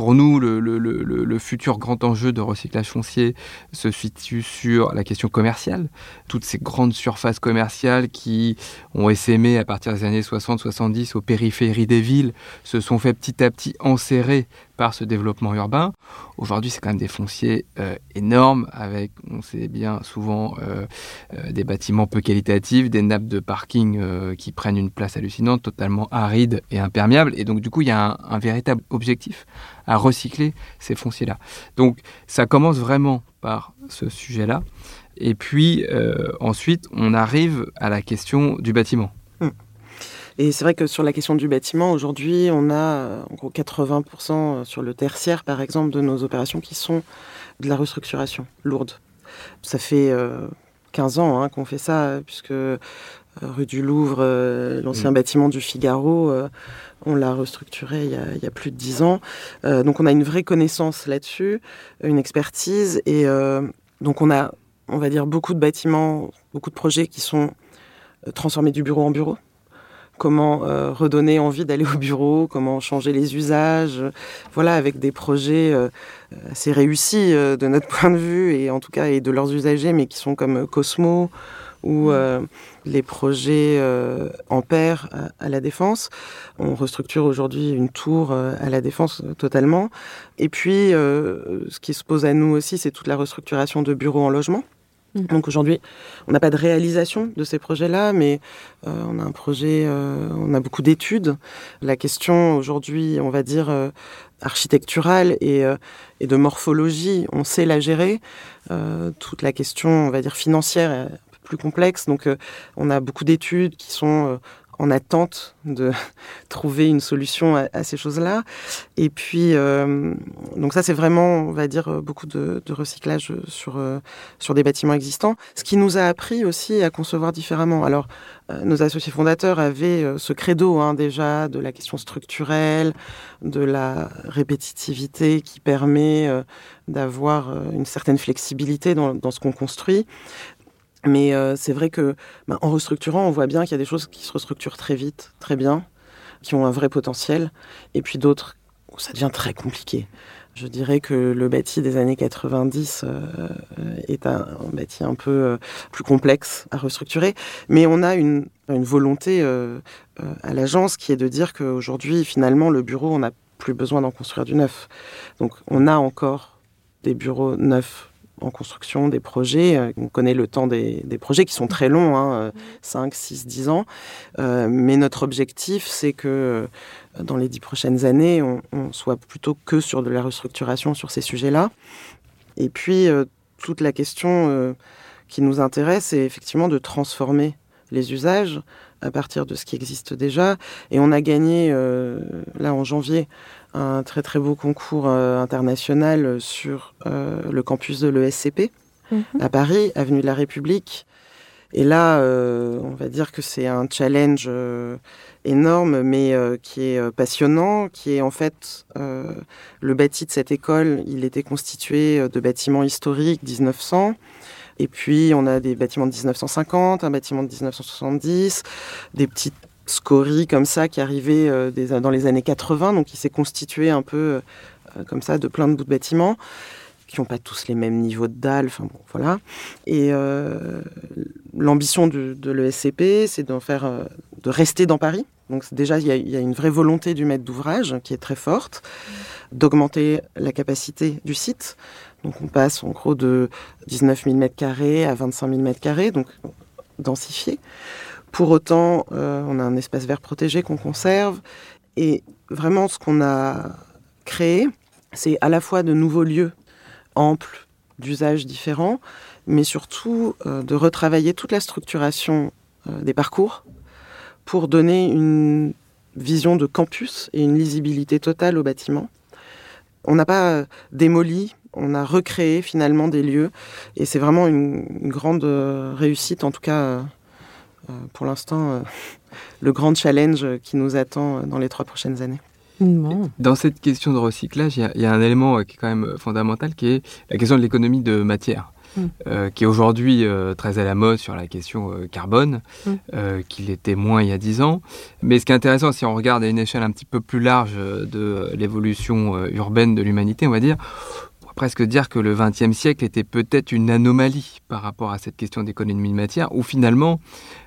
Speaker 5: Pour nous, le, futur grand enjeu de recyclage foncier se situe sur la question commerciale. Toutes ces grandes surfaces commerciales qui ont essaimé à partir des années 60-70 aux périphéries des villes se sont fait petit à petit enserrer par ce développement urbain. Aujourd'hui, c'est quand même des fonciers euh, énormes, avec, on sait bien, souvent euh, euh, des bâtiments peu qualitatifs, des nappes de parking qui prennent une place hallucinante, totalement arides et imperméables. Et donc, du coup, il y a un, véritable objectif à recycler ces fonciers-là. Donc, ça commence vraiment par ce sujet-là. Et puis, ensuite, on arrive à la question du bâtiment.
Speaker 4: Et c'est vrai que sur la question du bâtiment, aujourd'hui, on a euh, en gros 80% sur le tertiaire, par exemple, de nos opérations qui sont de la restructuration lourde. Ça fait 15 euh, ans hein, qu'on fait ça, puisque euh, rue du Louvre, l'ancien mm. bâtiment du Figaro, on l'a restructuré il y, a, plus de 10 ans. donc on a une vraie connaissance là-dessus, une expertise, et donc on a, on va dire, beaucoup de bâtiments, beaucoup de projets qui sont transformés du bureau en bureau comment euh, redonner envie d'aller au bureau, comment changer les usages, voilà, avec des projets euh, assez réussis euh, de notre point de vue et en tout cas et de leurs usagers, mais qui sont comme Cosmo ou mmh. les projets Ampère à, la Défense. On restructure aujourd'hui une tour à la Défense totalement. Et puis, ce qui se pose à nous aussi, c'est toute la restructuration de bureaux en logement. Mm. Donc aujourd'hui, on n'a pas de réalisation de ces projets-là, mais euh, on a un projet, euh, on a beaucoup d'études. La question aujourd'hui, on va dire euh, architecturale et, et, de morphologie, on sait la gérer. toute la question, on va dire financière, est un peu plus complexe. Donc on a beaucoup d'études qui sont en attente de trouver une solution à, ces choses-là. Et puis, euh, donc ça, c'est vraiment, on va dire, beaucoup de, recyclage sur, euh, sur des bâtiments existants. Ce qui nous a appris aussi à concevoir différemment. Alors, euh, nos associés fondateurs avaient ce credo hein, déjà de la question structurelle, de la répétitivité qui permet d'avoir une certaine flexibilité dans ce qu'on construit. Mais euh, c'est vrai que bah, en restructurant, on voit bien qu'il y a des choses qui se restructurent très vite, très bien, qui ont un vrai potentiel, et puis d'autres où ça devient très compliqué. Je dirais que le bâti des années 90 euh, est un, bâti un peu euh, plus complexe à restructurer, mais on a une, une volonté euh, euh, à l'agence qui est de dire qu'aujourd'hui, finalement, le bureau, on n'a plus besoin d'en construire du neuf. Donc on a encore des bureaux neufs en construction, des projets. Euh, On connaît le temps des, projets qui sont très longs, hein, 5, 6, 10 ans. Euh, mais notre objectif, c'est que euh, dans les dix prochaines années, on, soit plutôt que sur de la restructuration sur ces sujets-là. Et puis, toute la question qui nous intéresse, c'est effectivement de transformer les usages à partir de ce qui existe déjà. Et on a gagné, là en janvier, un très très beau concours euh, international sur euh, le campus de l'ESCP mmh. à Paris, avenue de la République. Et là, euh, on va dire que c'est un challenge euh, énorme, mais euh, qui est passionnant, qui est en fait le bâti de cette école. Il était constitué de bâtiments historiques 1900. Et puis, on a des bâtiments de 1950, un bâtiment de 1970, des petites scories comme ça qui arrivaient euh, des, dans les années 80. Donc, il s'est constitué un peu euh, comme ça de plein de bouts de bâtiments qui n'ont pas tous les mêmes niveaux de dalles. Enfin, bon, voilà. Et euh, l'ambition de, l'ESCP, c'est euh, de rester dans Paris. Donc, déjà, il y, y, a une vraie volonté du maître d'ouvrage qui est très forte, d'augmenter la capacité du site. Donc on passe en gros de 19 000 m2 à 25 000 m2, donc densifié. Pour autant, euh, on a un espace vert protégé qu'on conserve. Et vraiment, ce qu'on a créé, c'est à la fois de nouveaux lieux amples, d'usages différents, mais surtout euh, de retravailler toute la structuration euh, des parcours pour donner une vision de campus et une lisibilité totale au bâtiment. On n'a pas démoli on a recréé finalement des lieux et c'est vraiment une, grande réussite, en tout cas pour l'instant, euh, le grand challenge qui nous attend dans les trois prochaines années.
Speaker 5: Bon. Dans cette question de recyclage, il y, y, a un élément qui est quand même fondamental qui est la question de l'économie de matière. Mmh. Euh, qui est aujourd'hui euh, très à la mode sur la question euh, carbone, mmh. qu'il était moins il y a dix ans. Mais ce qui est intéressant, si on regarde à une échelle un petit peu plus large de l'évolution urbaine de l'humanité, on va dire, presque dire que le XXe siècle était peut-être une anomalie par rapport à cette question d'économie de matière, où finalement,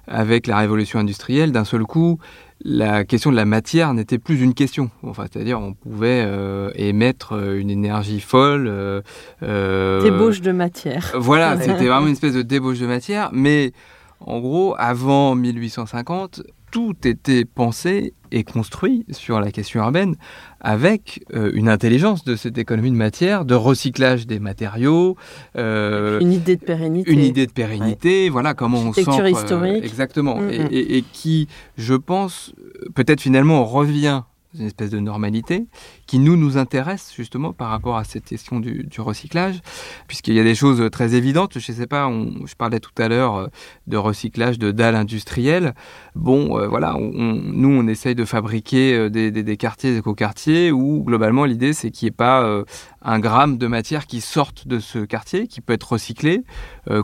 Speaker 5: avec la révolution industrielle, d'un seul coup, la question de la matière n'était plus une question. Enfin, c'est-à-dire, on pouvait euh, émettre une énergie folle.
Speaker 3: Euh, débauche de matière.
Speaker 5: Voilà, c'était vraiment une espèce de débauche de matière. Mais en gros, avant 1850, tout était pensé et construit sur la question urbaine avec euh, une intelligence de cette économie de matière, de recyclage des matériaux,
Speaker 3: euh, une idée de pérennité,
Speaker 5: une idée de pérennité, ouais. voilà comment on sent
Speaker 3: euh, historique,
Speaker 5: exactement, mm -hmm. et, et, et, qui, je pense, peut-être finalement revient une espèce de normalité qui nous nous intéresse justement par rapport à cette question du, du recyclage puisqu'il y a des choses très évidentes. Je sais pas on, je parlais tout à l'heure de recyclage de dalles industrielles bon euh, voilà nous on essaye de fabriquer euh, des, des, des quartiers des où globalement l'idée c'est qu'il n'y ait pas euh, un gramme de matière qui sorte de ce quartier qui peut être recyclé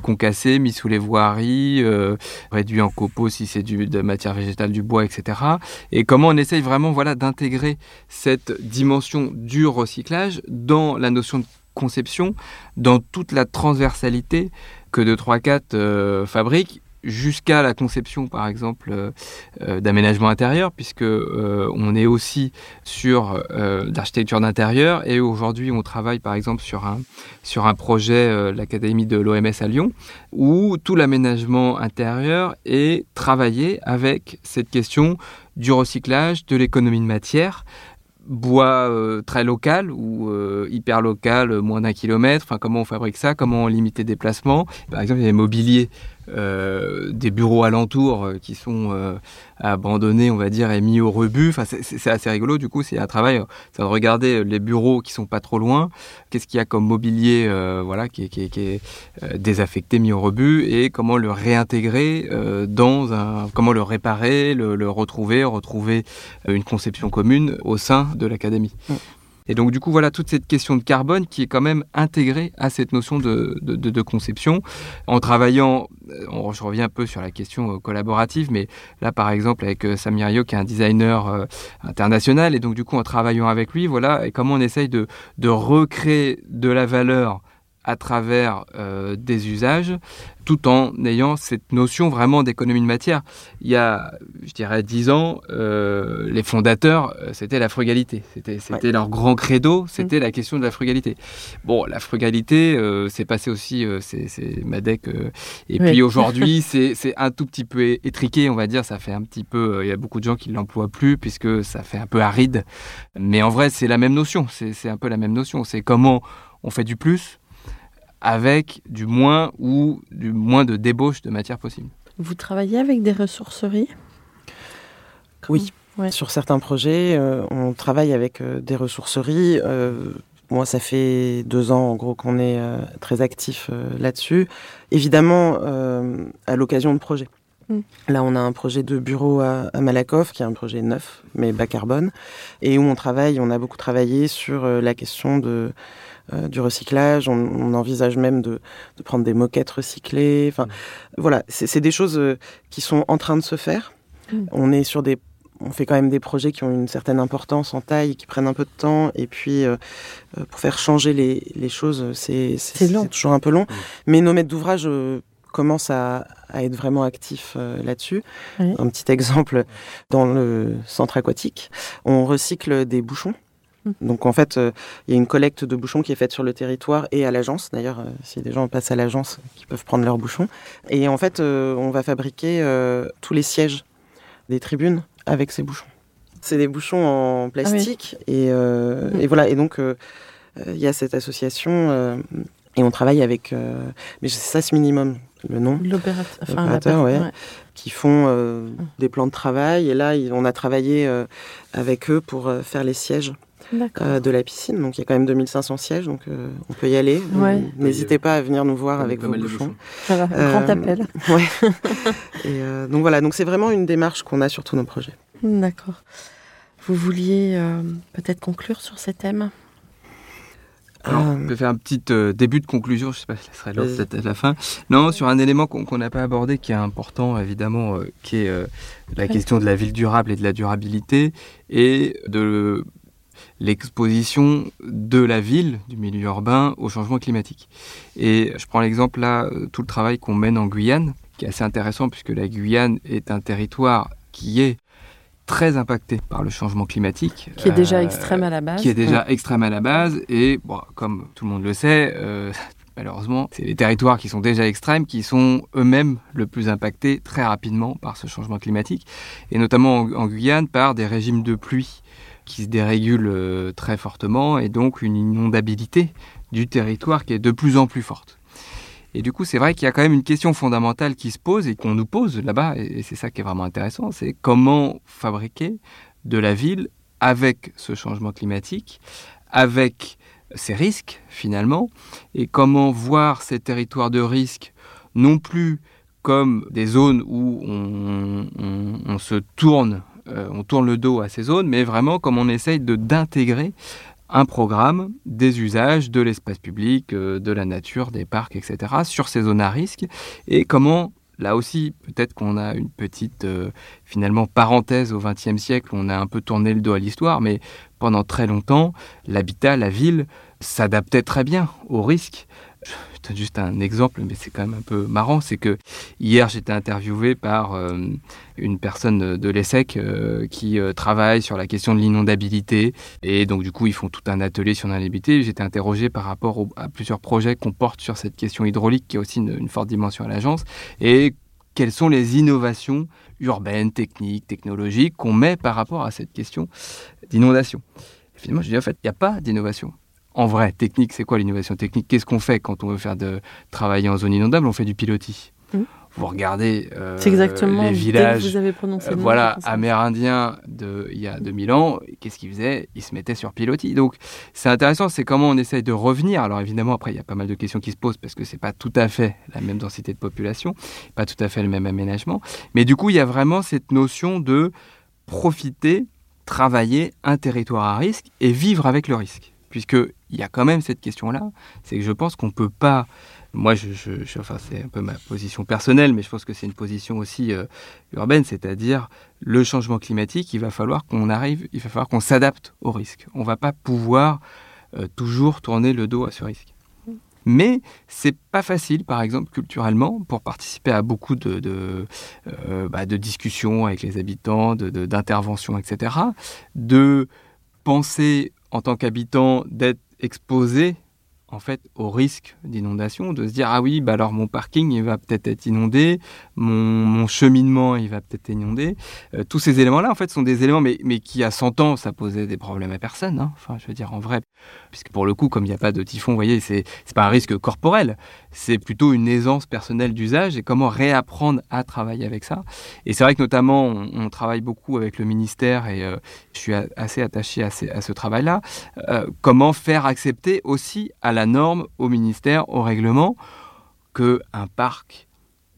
Speaker 5: concassé mis sous les voiries réduit en copeaux si c'est de matière végétale du bois etc et comment on essaye vraiment voilà d'intégrer cette dimension du recyclage dans la notion de conception dans toute la transversalité que de 3-4 euh, fabriques jusqu'à la conception par exemple euh, euh, d'aménagement intérieur puisque euh, on est aussi sur euh, l'architecture d'intérieur et aujourd'hui on travaille par exemple sur un sur un projet l'académie de l'OMS à Lyon où tout l'aménagement intérieur est travaillé avec cette question du recyclage de l'économie de matière bois très local ou hyper local, moins d'un kilomètre, enfin comment on fabrique ça, comment on limite les déplacements. Par exemple, il y a les mobiliers euh, des bureaux alentours euh, qui sont euh, abandonnés, on va dire, et mis au rebut. C'est assez rigolo. Du coup, c'est un travail, c'est de regarder les bureaux qui sont pas trop loin. Qu'est-ce qu'il y a comme mobilier, voilà, qui est, désaffecté, mis au rebut, et comment le réintégrer dans un, comment le réparer, le, retrouver, retrouver une conception commune au sein de l'académie. Et donc du coup, voilà toute cette question de carbone qui est quand même intégrée à cette notion de, conception. En travaillant, on, je reviens un peu sur la question collaborative, mais là par exemple avec Samir Yo qui est un designer international, et donc du coup en travaillant avec lui, voilà, et comment on essaye de recréer de la valeur à travers euh, des usages, tout en ayant cette notion vraiment d'économie de matière. Il y a, je dirais, dix ans, euh, les fondateurs, euh, c'était la frugalité. C'était, c'était leur grand credo, c'était mm. la question de la frugalité. Bon, la frugalité, c'est passé aussi, c'est, Madec. et puis aujourd'hui, c'est, un tout petit peu étriqué, on va dire. Ça fait un petit peu, il y a beaucoup de gens qui ne l'emploient plus, puisque ça fait un peu aride. Mais en vrai, c'est la même notion. C'est un peu la même notion. C'est comment on fait du plus avec du moins ou du moins de débauche de matière possible.
Speaker 3: Vous travaillez avec des ressourceries?
Speaker 4: Oui, sur certains projets, euh, on travaille avec euh, des ressourceries. Euh, moi, ça fait deux ans en gros qu'on est très actif là-dessus. Évidemment, à l'occasion de projets. Mm. Là, on a un projet de bureau à, à, Malakoff, qui est un projet neuf, mais bas carbone, et où on travaille, on a beaucoup travaillé sur la question de euh, du recyclage. On, envisage même de, prendre des moquettes recyclées. Enfin, mm. voilà, c'est des choses euh, qui sont en train de se faire. Mm. On est sur des on fait quand même des projets qui ont une certaine importance en taille, qui prennent un peu de temps, et puis euh, pour faire changer les, choses, c'est toujours un peu long. Mm. Mais nos maîtres d'ouvrage commencent à, être vraiment actifs là-dessus. Un petit exemple, dans le centre aquatique, on recycle des bouchons. Donc en fait, euh, il y a une collecte de bouchons qui est faite sur le territoire et à l'agence. D'ailleurs, euh, si des gens passent à l'agence, qui peuvent prendre leurs bouchons. Et en fait, euh, on va fabriquer tous les sièges des tribunes avec ces bouchons. C'est des bouchons en plastique ah mm. et, voilà. Et donc il y a cette association et on travaille avec. mais c'est ça ce minimum, le nom.
Speaker 3: L'opérateur,
Speaker 4: ouais, qui font mm. des plans de travail. Et là, on a travaillé avec eux pour faire les sièges euh, de la piscine. Donc il y a quand même 2500 sièges, donc euh, on peut y aller. N'hésitez pas à venir nous voir avec vos bouchons.
Speaker 3: grand euh, appel.
Speaker 4: Et, donc voilà, donc c'est vraiment une démarche qu'on a sur tous nos projets.
Speaker 3: D'accord. Vous vouliez peut-être conclure sur ces thèmes?
Speaker 5: Alors, on peut faire un petit début de conclusion, je ne sais pas si ce serait là peut-être à la fin. Non, sur un élément qu'on n'a pas abordé, qui est important évidemment, qui est la question de la ville durable et de la durabilité, et de l'exposition de la ville, du milieu urbain, au changement climatique. Et je prends l'exemple là, euh, tout le travail qu'on mène en Guyane, qui est assez intéressant puisque la Guyane est un territoire qui est très impacté par le changement climatique.
Speaker 3: Qui est déjà euh, extrême à la base.
Speaker 5: Qui est déjà extrême à la base. Et bon, comme tout le monde le sait, euh, malheureusement, c'est les territoires qui sont déjà extrêmes qui sont eux-mêmes le plus impactés très rapidement par ce changement climatique. Et notamment en Guyane par des régimes de pluie qui se dérégule euh, très fortement et donc une inondabilité du territoire qui est de plus en plus forte. Et du coup, c'est vrai qu'il y a quand même une question fondamentale qui se pose et qu'on nous pose là-bas, et c'est ça qui est vraiment intéressant, c'est comment fabriquer de la ville avec ce changement climatique, avec ces risques finalement, et comment voir ces territoires de risque non plus comme des zones où on, on se tourne on tourne le dos à ces zones, mais vraiment comme on essaye d'intégrer un programme des usages de l'espace public, euh, de la nature, des parcs, etc., sur ces zones à risque, et comment Là aussi, peut-être qu'on a une petite, euh, finalement, parenthèse au XXe siècle, on a un peu tourné le dos à l'histoire, mais pendant très longtemps, l'habitat, la ville, s'adaptait très bien aux risques je donne juste un exemple, mais c'est quand même un peu marrant, c'est que hier j'étais interviewé par euh, une personne de l'ESSEC euh, qui euh, travaille sur la question de l'inondabilité, et donc du coup ils font tout un atelier sur l'inondabilité. J'étais interrogé par rapport à plusieurs projets qu'on porte sur cette question hydraulique, qui a aussi une, une forte dimension à l'agence, et quelles sont les innovations urbaines, techniques, technologiques qu'on met par rapport à cette question d'inondation? Finalement, je dis en fait, il n'y a pas d'innovation en vrai, technique, c'est quoi l'innovation technique? Qu'est-ce qu'on fait quand on veut faire de travailler en zone inondable? On fait du pilotis. Mmh. Vous regardez euh,
Speaker 3: exactement
Speaker 5: les villages,
Speaker 3: vous avez prononcé
Speaker 5: euh, voilà, amérindiens de il y a 2000 ans. Qu'est-ce qu'ils faisaient? Ils se mettaient sur pilotis. Donc c'est intéressant, c'est comment on essaye de revenir. Alors évidemment, après il y a pas mal de questions qui se posent parce que c'est pas tout à fait la même densité de population, pas tout à fait le même aménagement. Mais du coup, il y a vraiment cette notion de profiter travailler un territoire à risque et vivre avec le risque. Puisqu'il y a quand même cette question-là, c'est que je pense qu'on ne peut pas moi, je, enfin, c'est un peu ma position personnelle, mais je pense que c'est une position aussi euh, urbaine, c'est-à-dire le changement climatique, il va falloir qu'on arrive, il va falloir qu'on s'adapte au risque. On ne va pas pouvoir euh, toujours tourner le dos à ce risque. Mais c'est pas facile, par exemple, culturellement, pour participer à beaucoup de, de, euh, bah, de discussions avec les habitants, d'interventions, etc., de penser en tant qu'habitant d'être exposé en fait au risque d'inondation, de se dire ah oui bah alors mon parking il va peut-être être inondé, mon, cheminement il va peut-être être inondé. Euh, tous ces éléments là en fait sont des éléments mais, mais qui à 100 ans ça posait des problèmes à personne. Hein. Enfin je veux dire en vrai puisque pour le coup comme il n'y a pas de typhon, vous voyez c'est pas un risque corporel, c'est plutôt une aisance personnelle d'usage et comment réapprendre à travailler avec ça. Et c'est vrai que notamment on, travaille beaucoup avec le ministère et euh, je suis assez attaché à, ce travail là. Euh, comment faire accepter aussi à la norme, au ministère, au règlement, que un parc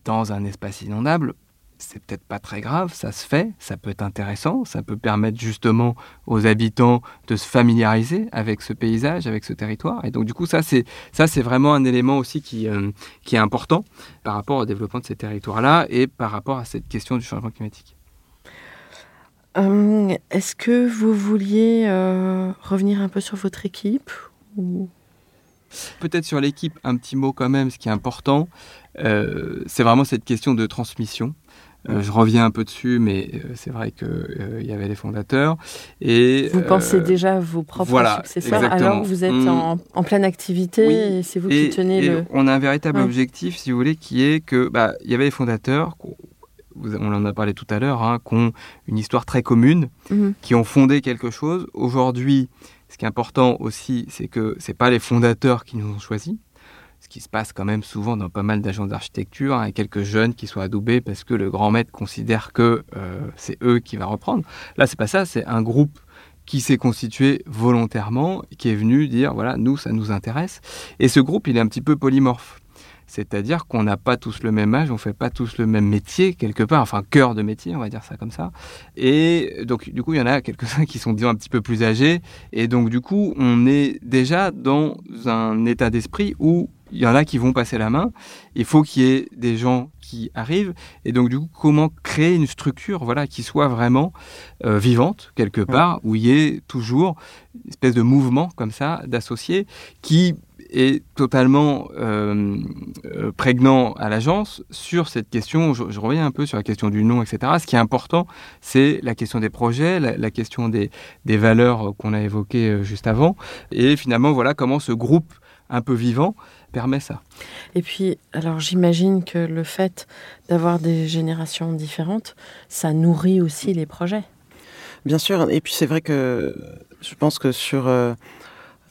Speaker 5: dans un espace inondable, c'est peut-être pas très grave, ça se fait, ça peut être intéressant, ça peut permettre justement aux habitants de se familiariser avec ce paysage, avec ce territoire. Et donc du coup, ça c'est ça c'est vraiment un élément aussi qui euh, qui est important par rapport au développement de ces territoires-là et par rapport à cette question du changement climatique.
Speaker 3: Hum, est-ce que vous vouliez euh, revenir un peu sur votre équipe ou...
Speaker 5: Peut-être sur l'équipe, un petit mot quand même, ce qui est important, euh, c'est vraiment cette question de transmission. Euh, je reviens un peu dessus, mais euh, c'est vrai qu'il y avait les fondateurs. Et,
Speaker 3: vous pensez déjà à vos propres successeurs, alors vous êtes en, pleine activité et c'est vous qui tenez le...
Speaker 5: On a un véritable objectif, si vous voulez, qui est que bah, il y avait les fondateurs, on en a parlé tout à l'heure, hein, qui ont une histoire très commune, mhm. qui ont fondé quelque chose. Aujourd'hui, ce qui est important aussi, c'est que ce pas les fondateurs qui nous ont choisis, ce qui se passe quand même souvent dans pas mal d'agences d'architecture, hein, quelques jeunes qui sont adoubés parce que le grand maître considère que euh, c'est eux qui va reprendre. Là, c'est pas ça, c'est un groupe qui s'est constitué volontairement, qui est venu dire voilà, nous, ça nous intéresse. Et ce groupe, il est un petit peu polymorphe. C'est-à-dire qu'on n'a pas tous le même âge, on ne fait pas tous le même métier, quelque part, enfin cœur de métier, on va dire ça comme ça. Et donc du coup, il y en a quelques-uns qui sont disons un petit peu plus âgés. Et donc du coup, on est déjà dans un état d'esprit où il y en a qui vont passer la main. Il faut qu'il y ait des gens qui arrivent. Et donc, du coup, comment créer une structure voilà, qui soit vraiment euh, vivante, quelque part, où il y ait toujours une espèce de mouvement comme ça, d'associés, qui est totalement euh, euh, prégnant à l'agence sur cette question. Je, reviens un peu sur la question du nom, etc. Ce qui est important, c'est la question des projets, la, question des, des valeurs qu'on a évoquées juste avant, et finalement, voilà comment ce groupe un peu vivant permet ça.
Speaker 3: Et puis, alors j'imagine que le fait d'avoir des générations différentes, ça nourrit aussi les projets.
Speaker 4: Bien sûr, et puis c'est vrai que je pense que sur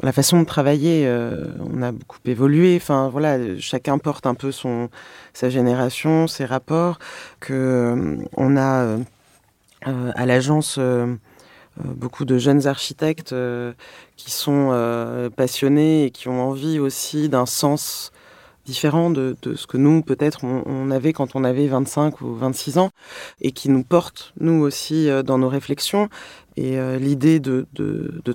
Speaker 4: la façon de travailler, euh, on a beaucoup évolué. Enfin, voilà, chacun porte un peu son sa génération, ses rapports. Que euh, on a euh, à l'agence beaucoup de jeunes architectes qui sont passionnés et qui ont envie aussi d'un sens différent de, ce que nous, peut-être, on, avait quand on avait 25 ou 26 ans, et qui nous porte, nous aussi, dans nos réflexions. Et euh, l'idée de,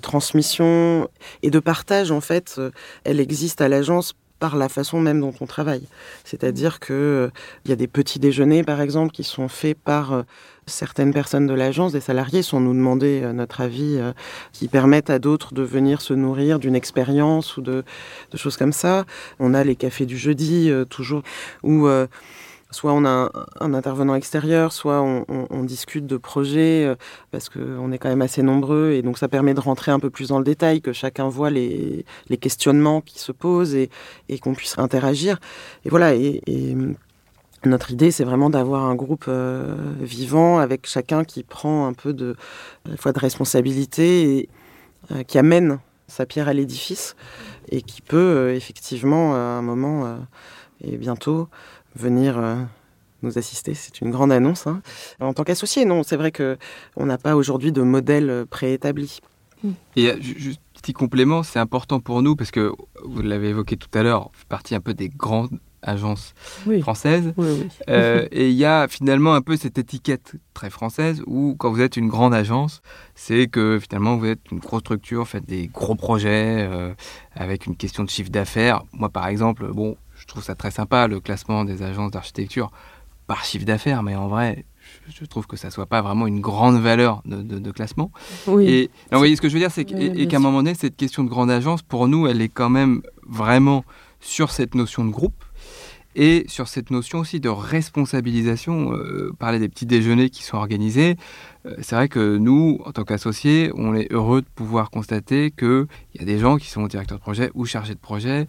Speaker 4: transmission et de partage, en fait, euh, elle existe à l'agence par la façon même dont on travaille. C'est-à-dire que euh, il y a des petits déjeuners, par exemple, qui sont faits par certaines personnes de l'agence, des salariés, sans nous demander notre avis, qui permettent à d'autres de venir se nourrir d'une expérience ou de, choses comme ça. On a les cafés du jeudi, toujours, où soit on a un, intervenant extérieur, soit on, discute de projets, euh, parce qu'on est quand même assez nombreux, et donc ça permet de rentrer un peu plus dans le détail, que chacun voit les, questionnements qui se posent et, qu'on puisse interagir. Et voilà, notre idée, c'est vraiment d'avoir un groupe euh, vivant avec chacun qui prend un peu de, fois de responsabilité et euh, qui amène sa pierre à l'édifice et qui peut effectivement à un moment et bientôt venir euh, nous assister. C'est une grande annonce. Hein. En tant qu'associé, non, c'est vrai que on n'a pas aujourd'hui de modèle euh, préétabli.
Speaker 5: Et euh, juste petit complément, c'est important pour nous parce que vous l'avez évoqué tout à l'heure, partie un peu des grands agence
Speaker 3: Oui.
Speaker 5: française.
Speaker 3: Oui, oui.
Speaker 5: Euh, et il y a finalement un peu cette étiquette très française où quand vous êtes une grande agence, c'est que finalement vous êtes une grosse structure, faites des gros projets euh, avec une question de chiffre d'affaires. Moi par exemple, bon, je trouve ça très sympa le classement des agences d'architecture par chiffre d'affaires, mais en vrai, je, trouve que ça soit pas vraiment une grande valeur de, de- de classement.
Speaker 3: Oui.
Speaker 5: Et vous voyez ce que je veux dire, c'est
Speaker 3: Oui,
Speaker 5: qu'à un moment donné, cette question de grande agence, pour nous, elle est quand même vraiment sur cette notion de groupe et sur cette notion aussi de responsabilisation. Euh, parler des petits déjeuners qui sont organisés. Euh, c'est vrai que nous, en tant qu'associés, on est heureux de pouvoir constater qu'il y a des gens qui sont directeurs de projet ou chargés de projet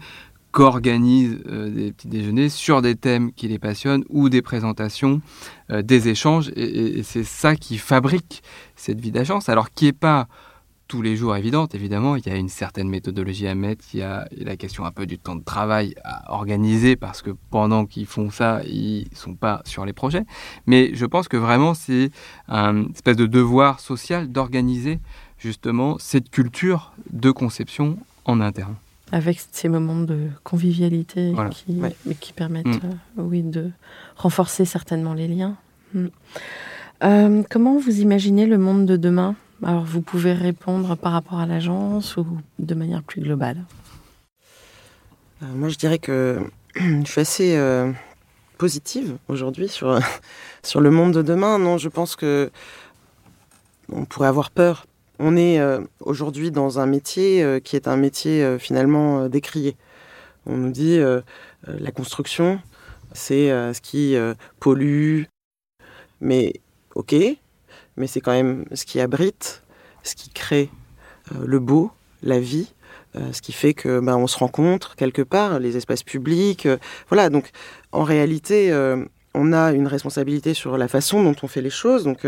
Speaker 5: qu'organisent euh, des petits déjeuners sur des thèmes qui les passionnent ou des présentations, des échanges. Et- et c'est ça qui fabrique cette vie d'agence. Alors qui n'est pas tous les jours évidente, évidemment, il y a une certaine méthodologie à mettre, il y a la question un peu du temps de travail à organiser parce que pendant qu'ils font ça, ils sont pas sur les projets. Mais je pense que vraiment c'est un espèce de devoir social d'organiser justement cette culture de conception en interne.
Speaker 3: Avec ces moments de convivialité
Speaker 5: Voilà.
Speaker 3: qui,
Speaker 4: Ouais.
Speaker 3: mais qui permettent
Speaker 5: Mm.
Speaker 3: euh, oui, de renforcer certainement les liens. Mm. Euh, comment vous imaginez le monde de demain? Alors, vous pouvez répondre par rapport à l'agence ou de manière plus globale.
Speaker 4: Euh, moi, je dirais que je suis assez euh, positive aujourd'hui sur, sur le monde de demain. Non, je pense que on pourrait avoir peur. On est euh, aujourd'hui dans un métier qui est un métier finalement décrié. On nous dit la construction, c'est ce qui pollue, mais ok, mais c'est quand même ce qui abrite, ce qui crée euh, le beau, la vie, euh, ce qui fait que ben, on se rencontre quelque part, les espaces publics. euh, voilà, donc en réalité, on a une responsabilité sur la façon dont on fait les choses, donc,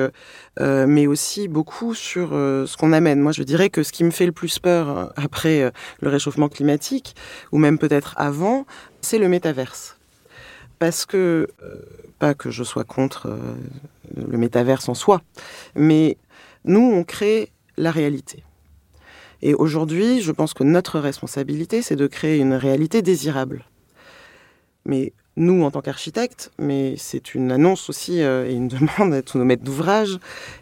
Speaker 4: mais aussi beaucoup sur ce qu'on amène. Moi, je dirais que ce qui me fait le plus peur après le réchauffement climatique, ou même peut-être avant, c'est le métaverse. Parce que, euh, pas que je sois contre euh, le métaverse en soi, mais nous, on crée la réalité. Et aujourd'hui, je pense que notre responsabilité, c'est de créer une réalité désirable. Mais nous, en tant qu'architectes, mais c'est une annonce aussi euh, et une demande à tous nos maîtres d'ouvrage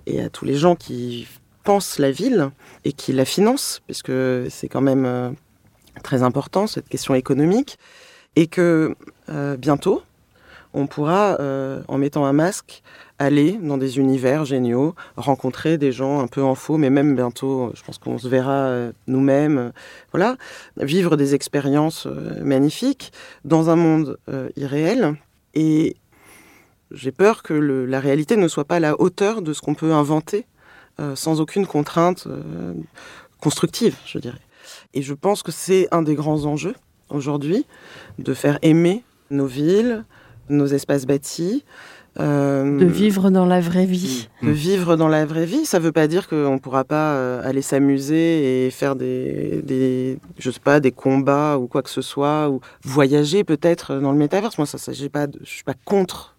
Speaker 4: et à tous les gens qui pensent la ville et qui la financent, puisque c'est quand même très important, cette question économique, et que euh, bientôt, on pourra, euh, en mettant un masque, aller dans des univers géniaux, rencontrer des gens un peu en faux, mais même bientôt, je pense qu'on se verra euh, nous-mêmes, voilà, vivre des expériences magnifiques dans un monde irréel. Et j'ai peur que la réalité ne soit pas à la hauteur de ce qu'on peut inventer sans aucune contrainte constructive, je dirais. Et je pense que c'est un des grands enjeux aujourd'hui, de faire aimer nos villes, nos espaces bâtis. euh,
Speaker 3: De vivre dans la vraie vie.
Speaker 4: de vivre dans la vraie vie, ça veut pas dire qu'on ne pourra pas euh, aller s'amuser et faire des, des, je sais pas, des combats ou quoi que ce soit, ou voyager peut-être dans le métaverse. Moi, ça, ça j'ai pas, de- je suis pas contre.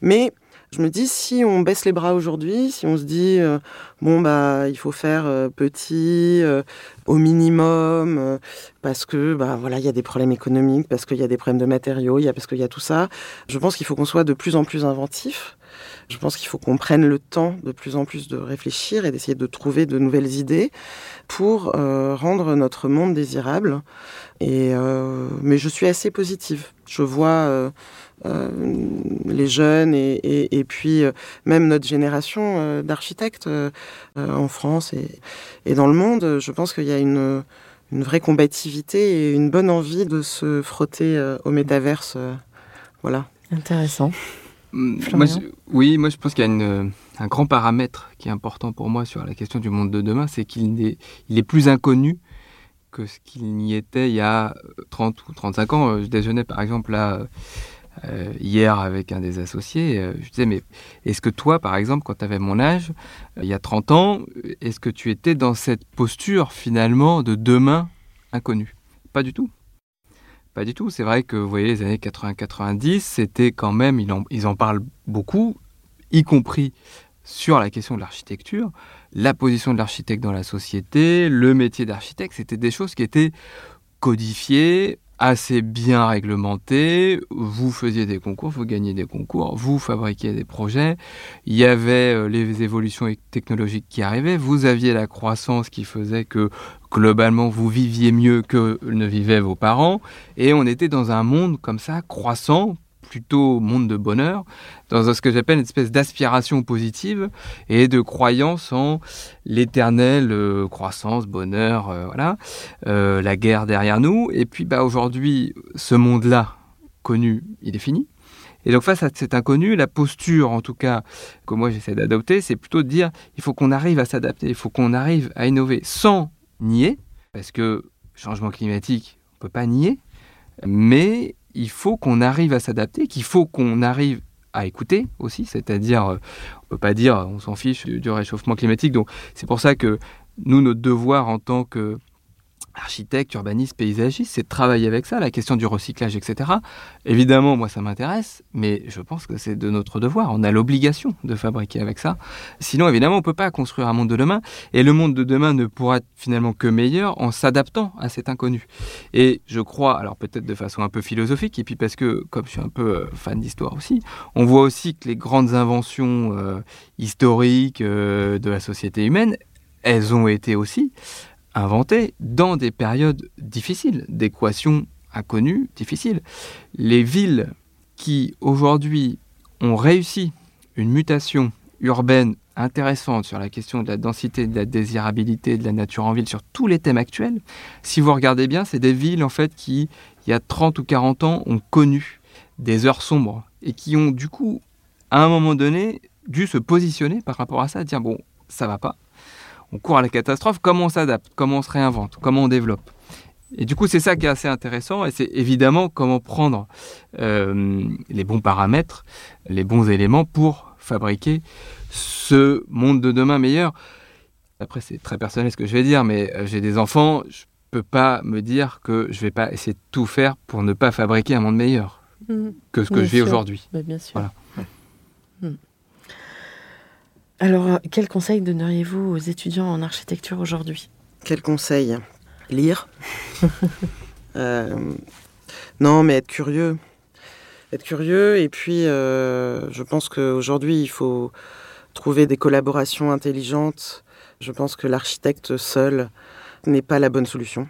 Speaker 4: Mais je me dis, si on baisse les bras aujourd'hui, si on se dit, euh, bon, bah, il faut faire euh, petit, euh, au minimum, parce que, bah, voilà, il y a des problèmes économiques, parce qu'il y a des problèmes de matériaux, y parce qu'il y a tout ça, je pense qu'il faut qu'on soit de plus en plus inventif. Je pense qu'il faut qu'on prenne le temps de plus en plus de réfléchir et d'essayer de trouver de nouvelles idées pour euh, rendre notre monde désirable. Et euh, mais je suis assez positive. Je vois euh, les jeunes et, puis même notre génération d'architectes en France et, dans le monde. Je pense qu'il y a une, une vraie combativité et une bonne envie de se frotter au métaverse. voilà.
Speaker 3: Intéressant.
Speaker 5: Oui, moi je pense qu'il y a une, un grand paramètre qui est important pour moi sur la question du monde de demain, c'est qu'il est, plus inconnu que ce qu'il n'y était il y a 30 ou 35 ans. Euh, Je déjeunais par exemple là euh, hier avec un des associés. euh, je disais, mais est-ce que toi, par exemple, quand tu avais mon âge, euh, il y a 30 ans, est-ce que tu étais dans cette posture finalement de demain inconnu? Pas du tout. Du tout. C'est vrai que, vous voyez, les années 80-90, c'était quand même, ils en parlent beaucoup, y compris sur la question de l'architecture, la position de l'architecte dans la société, le métier d'architecte, c'était des choses qui étaient codifiées, assez bien réglementé. Vous faisiez des concours, vous gagnez des concours, vous fabriquiez des projets. Il y avait euh, les évolutions technologiques qui arrivaient. Vous aviez la croissance qui faisait que globalement vous viviez mieux que ne vivaient vos parents. Et on était dans un monde comme ça, croissant, plutôt monde de bonheur, dans ce que j'appelle une espèce d'aspiration positive et de croyance en l'éternelle euh, croissance, bonheur, euh, voilà, euh, la guerre derrière nous. Et puis bah, aujourd'hui, ce monde-là connu, il est fini. Et donc face à cet inconnu, la posture en tout cas que moi j'essaie d'adopter, c'est plutôt de dire il faut qu'on arrive à s'adapter, il faut qu'on arrive à innover sans nier, parce que changement climatique, on ne peut pas nier, mais il faut qu'on arrive à s'adapter, qu'il faut qu'on arrive à écouter aussi, c'est-à-dire, euh, on peut pas dire on s'en fiche du, réchauffement climatique. C'est pour ça que nous, notre devoir en tant que architecte, urbaniste, paysagiste, c'est de travailler avec ça, la question du recyclage, etc. Évidemment, moi, ça m'intéresse, mais je pense que c'est de notre devoir. On a l'obligation de fabriquer avec ça. Sinon, évidemment, on ne peut pas construire un monde de demain. Et le monde de demain ne pourra être finalement que meilleur en s'adaptant à cet inconnu. Et je crois, alors peut-être de façon un peu philosophique, et puis parce que, comme je suis un peu euh, fan d'histoire aussi, on voit aussi que les grandes inventions euh, historiques euh, de la société humaine, elles ont été aussi inventé dans des périodes difficiles, d'équations inconnues, difficiles. Les villes qui aujourd'hui ont réussi une mutation urbaine intéressante sur la question de la densité, de la désirabilité de la nature en ville, sur tous les thèmes actuels, si vous regardez bien, c'est des villes en fait qui, il y a 30 ou 40 ans, ont connu des heures sombres et qui ont du coup, à un moment donné, dû se positionner par rapport à ça, dire bon, ça va pas, on court à la catastrophe, comment on s'adapte, comment on se réinvente, comment on développe. Et du coup, c'est ça qui est assez intéressant, et c'est évidemment comment prendre euh, les bons paramètres, les bons éléments pour fabriquer ce monde de demain meilleur. Après, c'est très personnel ce que je vais dire, mais euh, j'ai des enfants, je peux pas me dire que je vais pas essayer de tout faire pour ne pas fabriquer un monde meilleur mmh. que ce que je vis aujourd'hui.
Speaker 3: Bien sûr. Voilà. Mmh. Alors, euh, quel conseil donneriez-vous aux étudiants en architecture aujourd'hui?
Speaker 4: Quel conseil? Lire. Euh, non, mais être curieux. Être curieux, et puis euh, je pense qu'aujourd'hui, il faut trouver des collaborations intelligentes. Je pense que l'architecte seul n'est pas la bonne solution.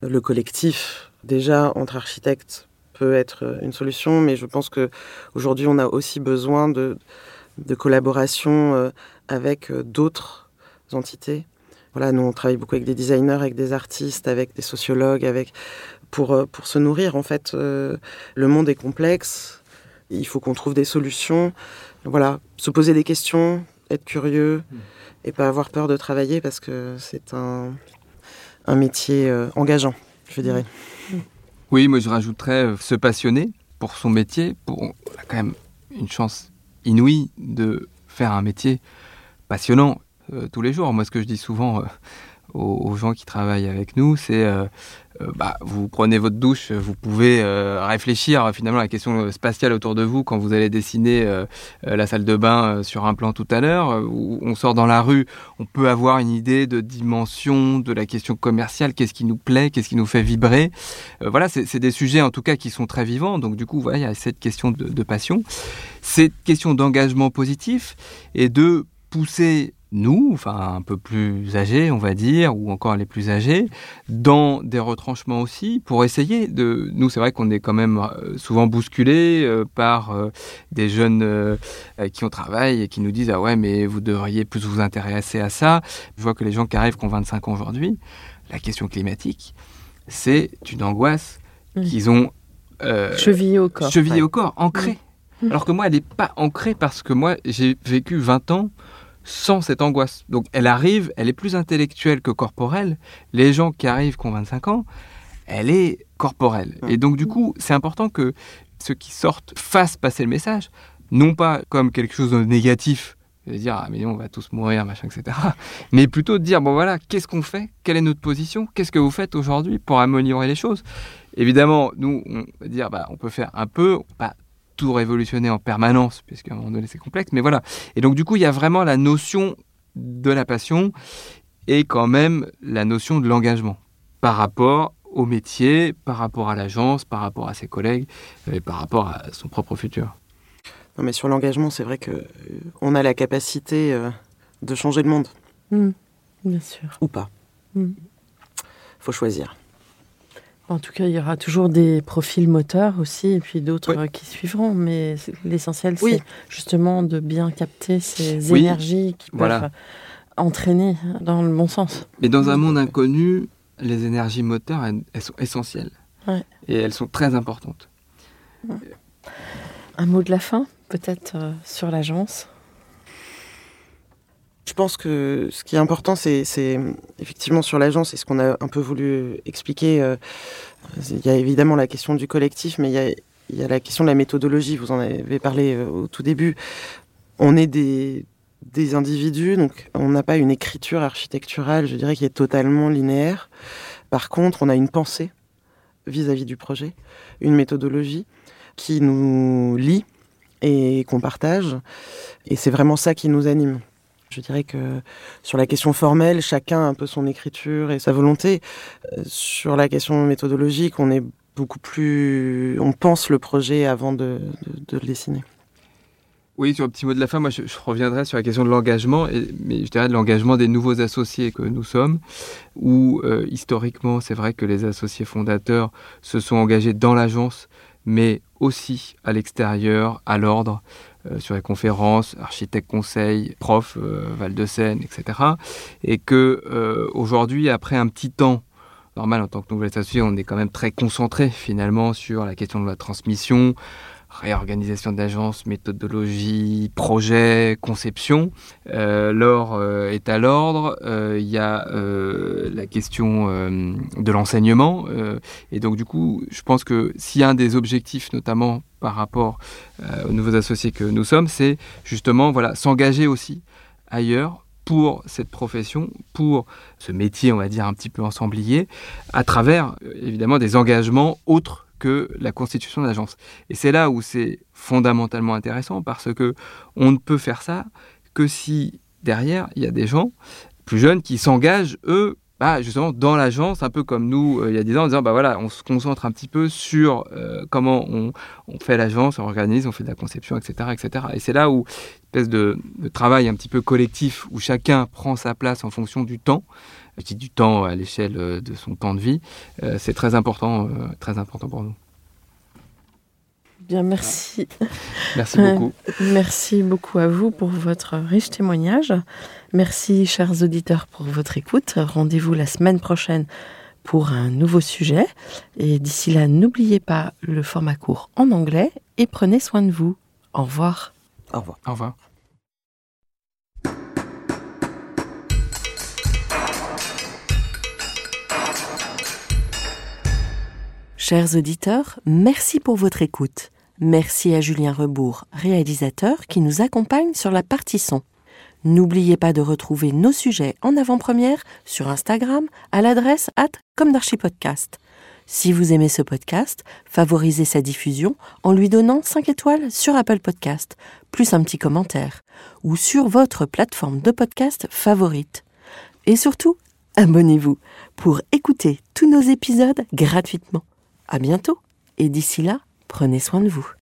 Speaker 4: Le collectif, déjà, entre architectes, peut être une solution, mais je pense qu'aujourd'hui, on a aussi besoin de de collaboration euh, avec euh, d'autres entités. Voilà, nous on travaille beaucoup avec des designers, avec des artistes, avec des sociologues, avec pour euh, pour se nourrir en fait. le monde est complexe, il faut qu'on trouve des solutions. Voilà, se poser des questions, être curieux hmm. et pas avoir peur de travailler parce que c'est un un métier engageant, je dirais.
Speaker 5: Oui, moi je rajouterais se passionner pour son métier. Pour, on a quand même une chance inouï de faire un métier passionnant euh, tous les jours. Moi, ce que je dis souvent euh, aux, gens qui travaillent avec nous, c'est euh, bah, vous prenez votre douche, vous pouvez réfléchir finalement à la question spatiale autour de vous quand vous allez dessiner la salle de bain sur un plan tout à l'heure. on sort dans la rue, on peut avoir une idée de dimension de la question commerciale, qu'est-ce qui nous plaît, qu'est-ce qui nous fait vibrer. voilà, c'est des sujets en tout cas qui sont très vivants. Donc du coup, voilà, il y a cette question de passion cette question d'engagement positif et de pousser nous, enfin un peu plus âgés, on va dire, ou encore les plus âgés, dans des retranchements aussi, pour essayer de... Nous, c'est vrai qu'on est quand même euh, souvent bousculés euh, par euh, des jeunes qui ont travail et qui nous disent, ah ouais, mais vous devriez plus vous intéresser à ça. Je vois que les gens qui arrivent, qui ont 25 ans aujourd'hui, la question climatique, c'est une angoisse qu'ils ont...
Speaker 3: chevillée au corps.
Speaker 5: Chevillée au corps, ancrée. Alors que moi, elle n'est pas ancrée parce que moi, j'ai vécu 20 ans sans cette angoisse. Donc elle arrive, elle est plus intellectuelle que corporelle. Les gens qui arrivent, qui ont 25 ans, elle est corporelle. Et donc du coup, c'est important que ceux qui sortent fassent passer le message, non pas comme quelque chose de négatif, de dire ah mais on va tous mourir, machin, etc. Mais plutôt de dire bon voilà, qu'est-ce qu'on fait? Quelle est notre position? Qu'est-ce que vous faites aujourd'hui pour améliorer les choses? Évidemment, nous, on va dire bah on peut faire un peu, pas tout révolutionner en permanence, puisqu'à un moment donné c'est complexe, mais voilà. Et donc du coup, il y a vraiment la notion de la passion et quand même la notion de l'engagement par rapport au métier, par rapport à l'agence, par rapport à ses collègues et par rapport à son propre futur.
Speaker 4: Non, mais sur l'engagement, c'est vrai que euh, on a la capacité euh, de changer le monde.
Speaker 3: Mm, bien sûr.
Speaker 4: Ou pas.
Speaker 3: Mm.
Speaker 4: Faut choisir.
Speaker 3: En tout cas, il y aura toujours des profils moteurs aussi, et puis d'autres
Speaker 5: Oui.
Speaker 3: qui suivront. Mais l'essentiel,
Speaker 4: Oui.
Speaker 3: c'est justement de bien capter ces
Speaker 5: Oui,
Speaker 3: énergies qui peuvent
Speaker 5: voilà.
Speaker 3: entraîner dans le bon sens.
Speaker 5: Mais dans un monde inconnu, les énergies moteurs, elles, elles sont essentielles.
Speaker 3: Ouais.
Speaker 5: Et elles sont très importantes.
Speaker 3: Un mot de la fin, peut-être, euh, sur l'agence?
Speaker 4: Je pense que ce qui est important, c'est effectivement sur l'agence, et ce qu'on a un peu voulu expliquer. euh, il y a évidemment la question du collectif, mais il y a, la question de la méthodologie. Vous en avez parlé euh, au tout début. On est des individus, donc on n'a pas une écriture architecturale, je dirais, qui est totalement linéaire. Par contre, on a une pensée vis-à-vis du projet, une méthodologie qui nous lie et qu'on partage. Et c'est vraiment ça qui nous anime. Je dirais que sur la question formelle, chacun a un peu son écriture et sa volonté. Euh, Sur la question méthodologique, on est beaucoup plus. On pense le projet avant de, le dessiner.
Speaker 5: Oui, sur le petit mot de la fin, moi je, reviendrai sur la question de l'engagement, mais je dirais de l'engagement des nouveaux associés que nous sommes, où euh, historiquement c'est vrai que les associés fondateurs se sont engagés dans l'agence, mais aussi à l'extérieur, à l'ordre, sur les conférences, architectes conseils, profs, euh, Val-de-Seine, etc. Et que euh, aujourd'hui, après un petit temps, normal en tant que nouvel associé, on est quand même très concentré finalement sur la question de la transmission, réorganisation d'agence, méthodologie, projet, conception. Euh, L'or euh, est à l'ordre. Euh, Il y a la question de l'enseignement. Et donc, du coup, je pense que a un des objectifs, notamment par rapport aux nouveaux associés que nous sommes, c'est justement voilà, s'engager aussi ailleurs pour cette profession, pour ce métier, on va dire, un petit peu ensemblier, à travers, évidemment, des engagements autres que la constitution d'agence. Et c'est là où c'est fondamentalement intéressant parce que on ne peut faire ça que si derrière il y a des gens plus jeunes qui s'engagent eux bah, justement dans l'agence, un peu comme nous euh, il y a 10 ans, en disant bah voilà, on se concentre un petit peu sur euh, comment on, on fait l'agence, on organise, on fait de la conception, etc. etc. Et c'est là où espèce de, de travail un petit peu collectif où chacun prend sa place en fonction du temps, je dis du temps à l'échelle euh, de son temps de vie, euh, c'est très important, très important pour nous.
Speaker 3: Bien, merci.
Speaker 5: Merci beaucoup.
Speaker 3: Merci beaucoup à vous pour votre riche témoignage. Merci, chers auditeurs, pour votre écoute. Rendez-vous la semaine prochaine pour un nouveau sujet. Et d'ici là, n'oubliez pas le format court en anglais et prenez soin de vous. Au revoir.
Speaker 4: Au revoir.
Speaker 5: Au revoir.
Speaker 3: Chers auditeurs, merci pour votre écoute. Merci à Julien Rebourg, réalisateur, qui nous accompagne sur la partie son. N'oubliez pas de retrouver nos sujets en avant-première sur Instagram à l'adresse at. Si vous aimez ce podcast, favorisez sa diffusion en lui donnant 5 étoiles sur Apple Podcast, plus un petit commentaire, ou sur votre plateforme de podcast favorite. Et surtout, abonnez-vous pour écouter tous nos épisodes gratuitement. À bientôt et d'ici là, prenez soin de vous.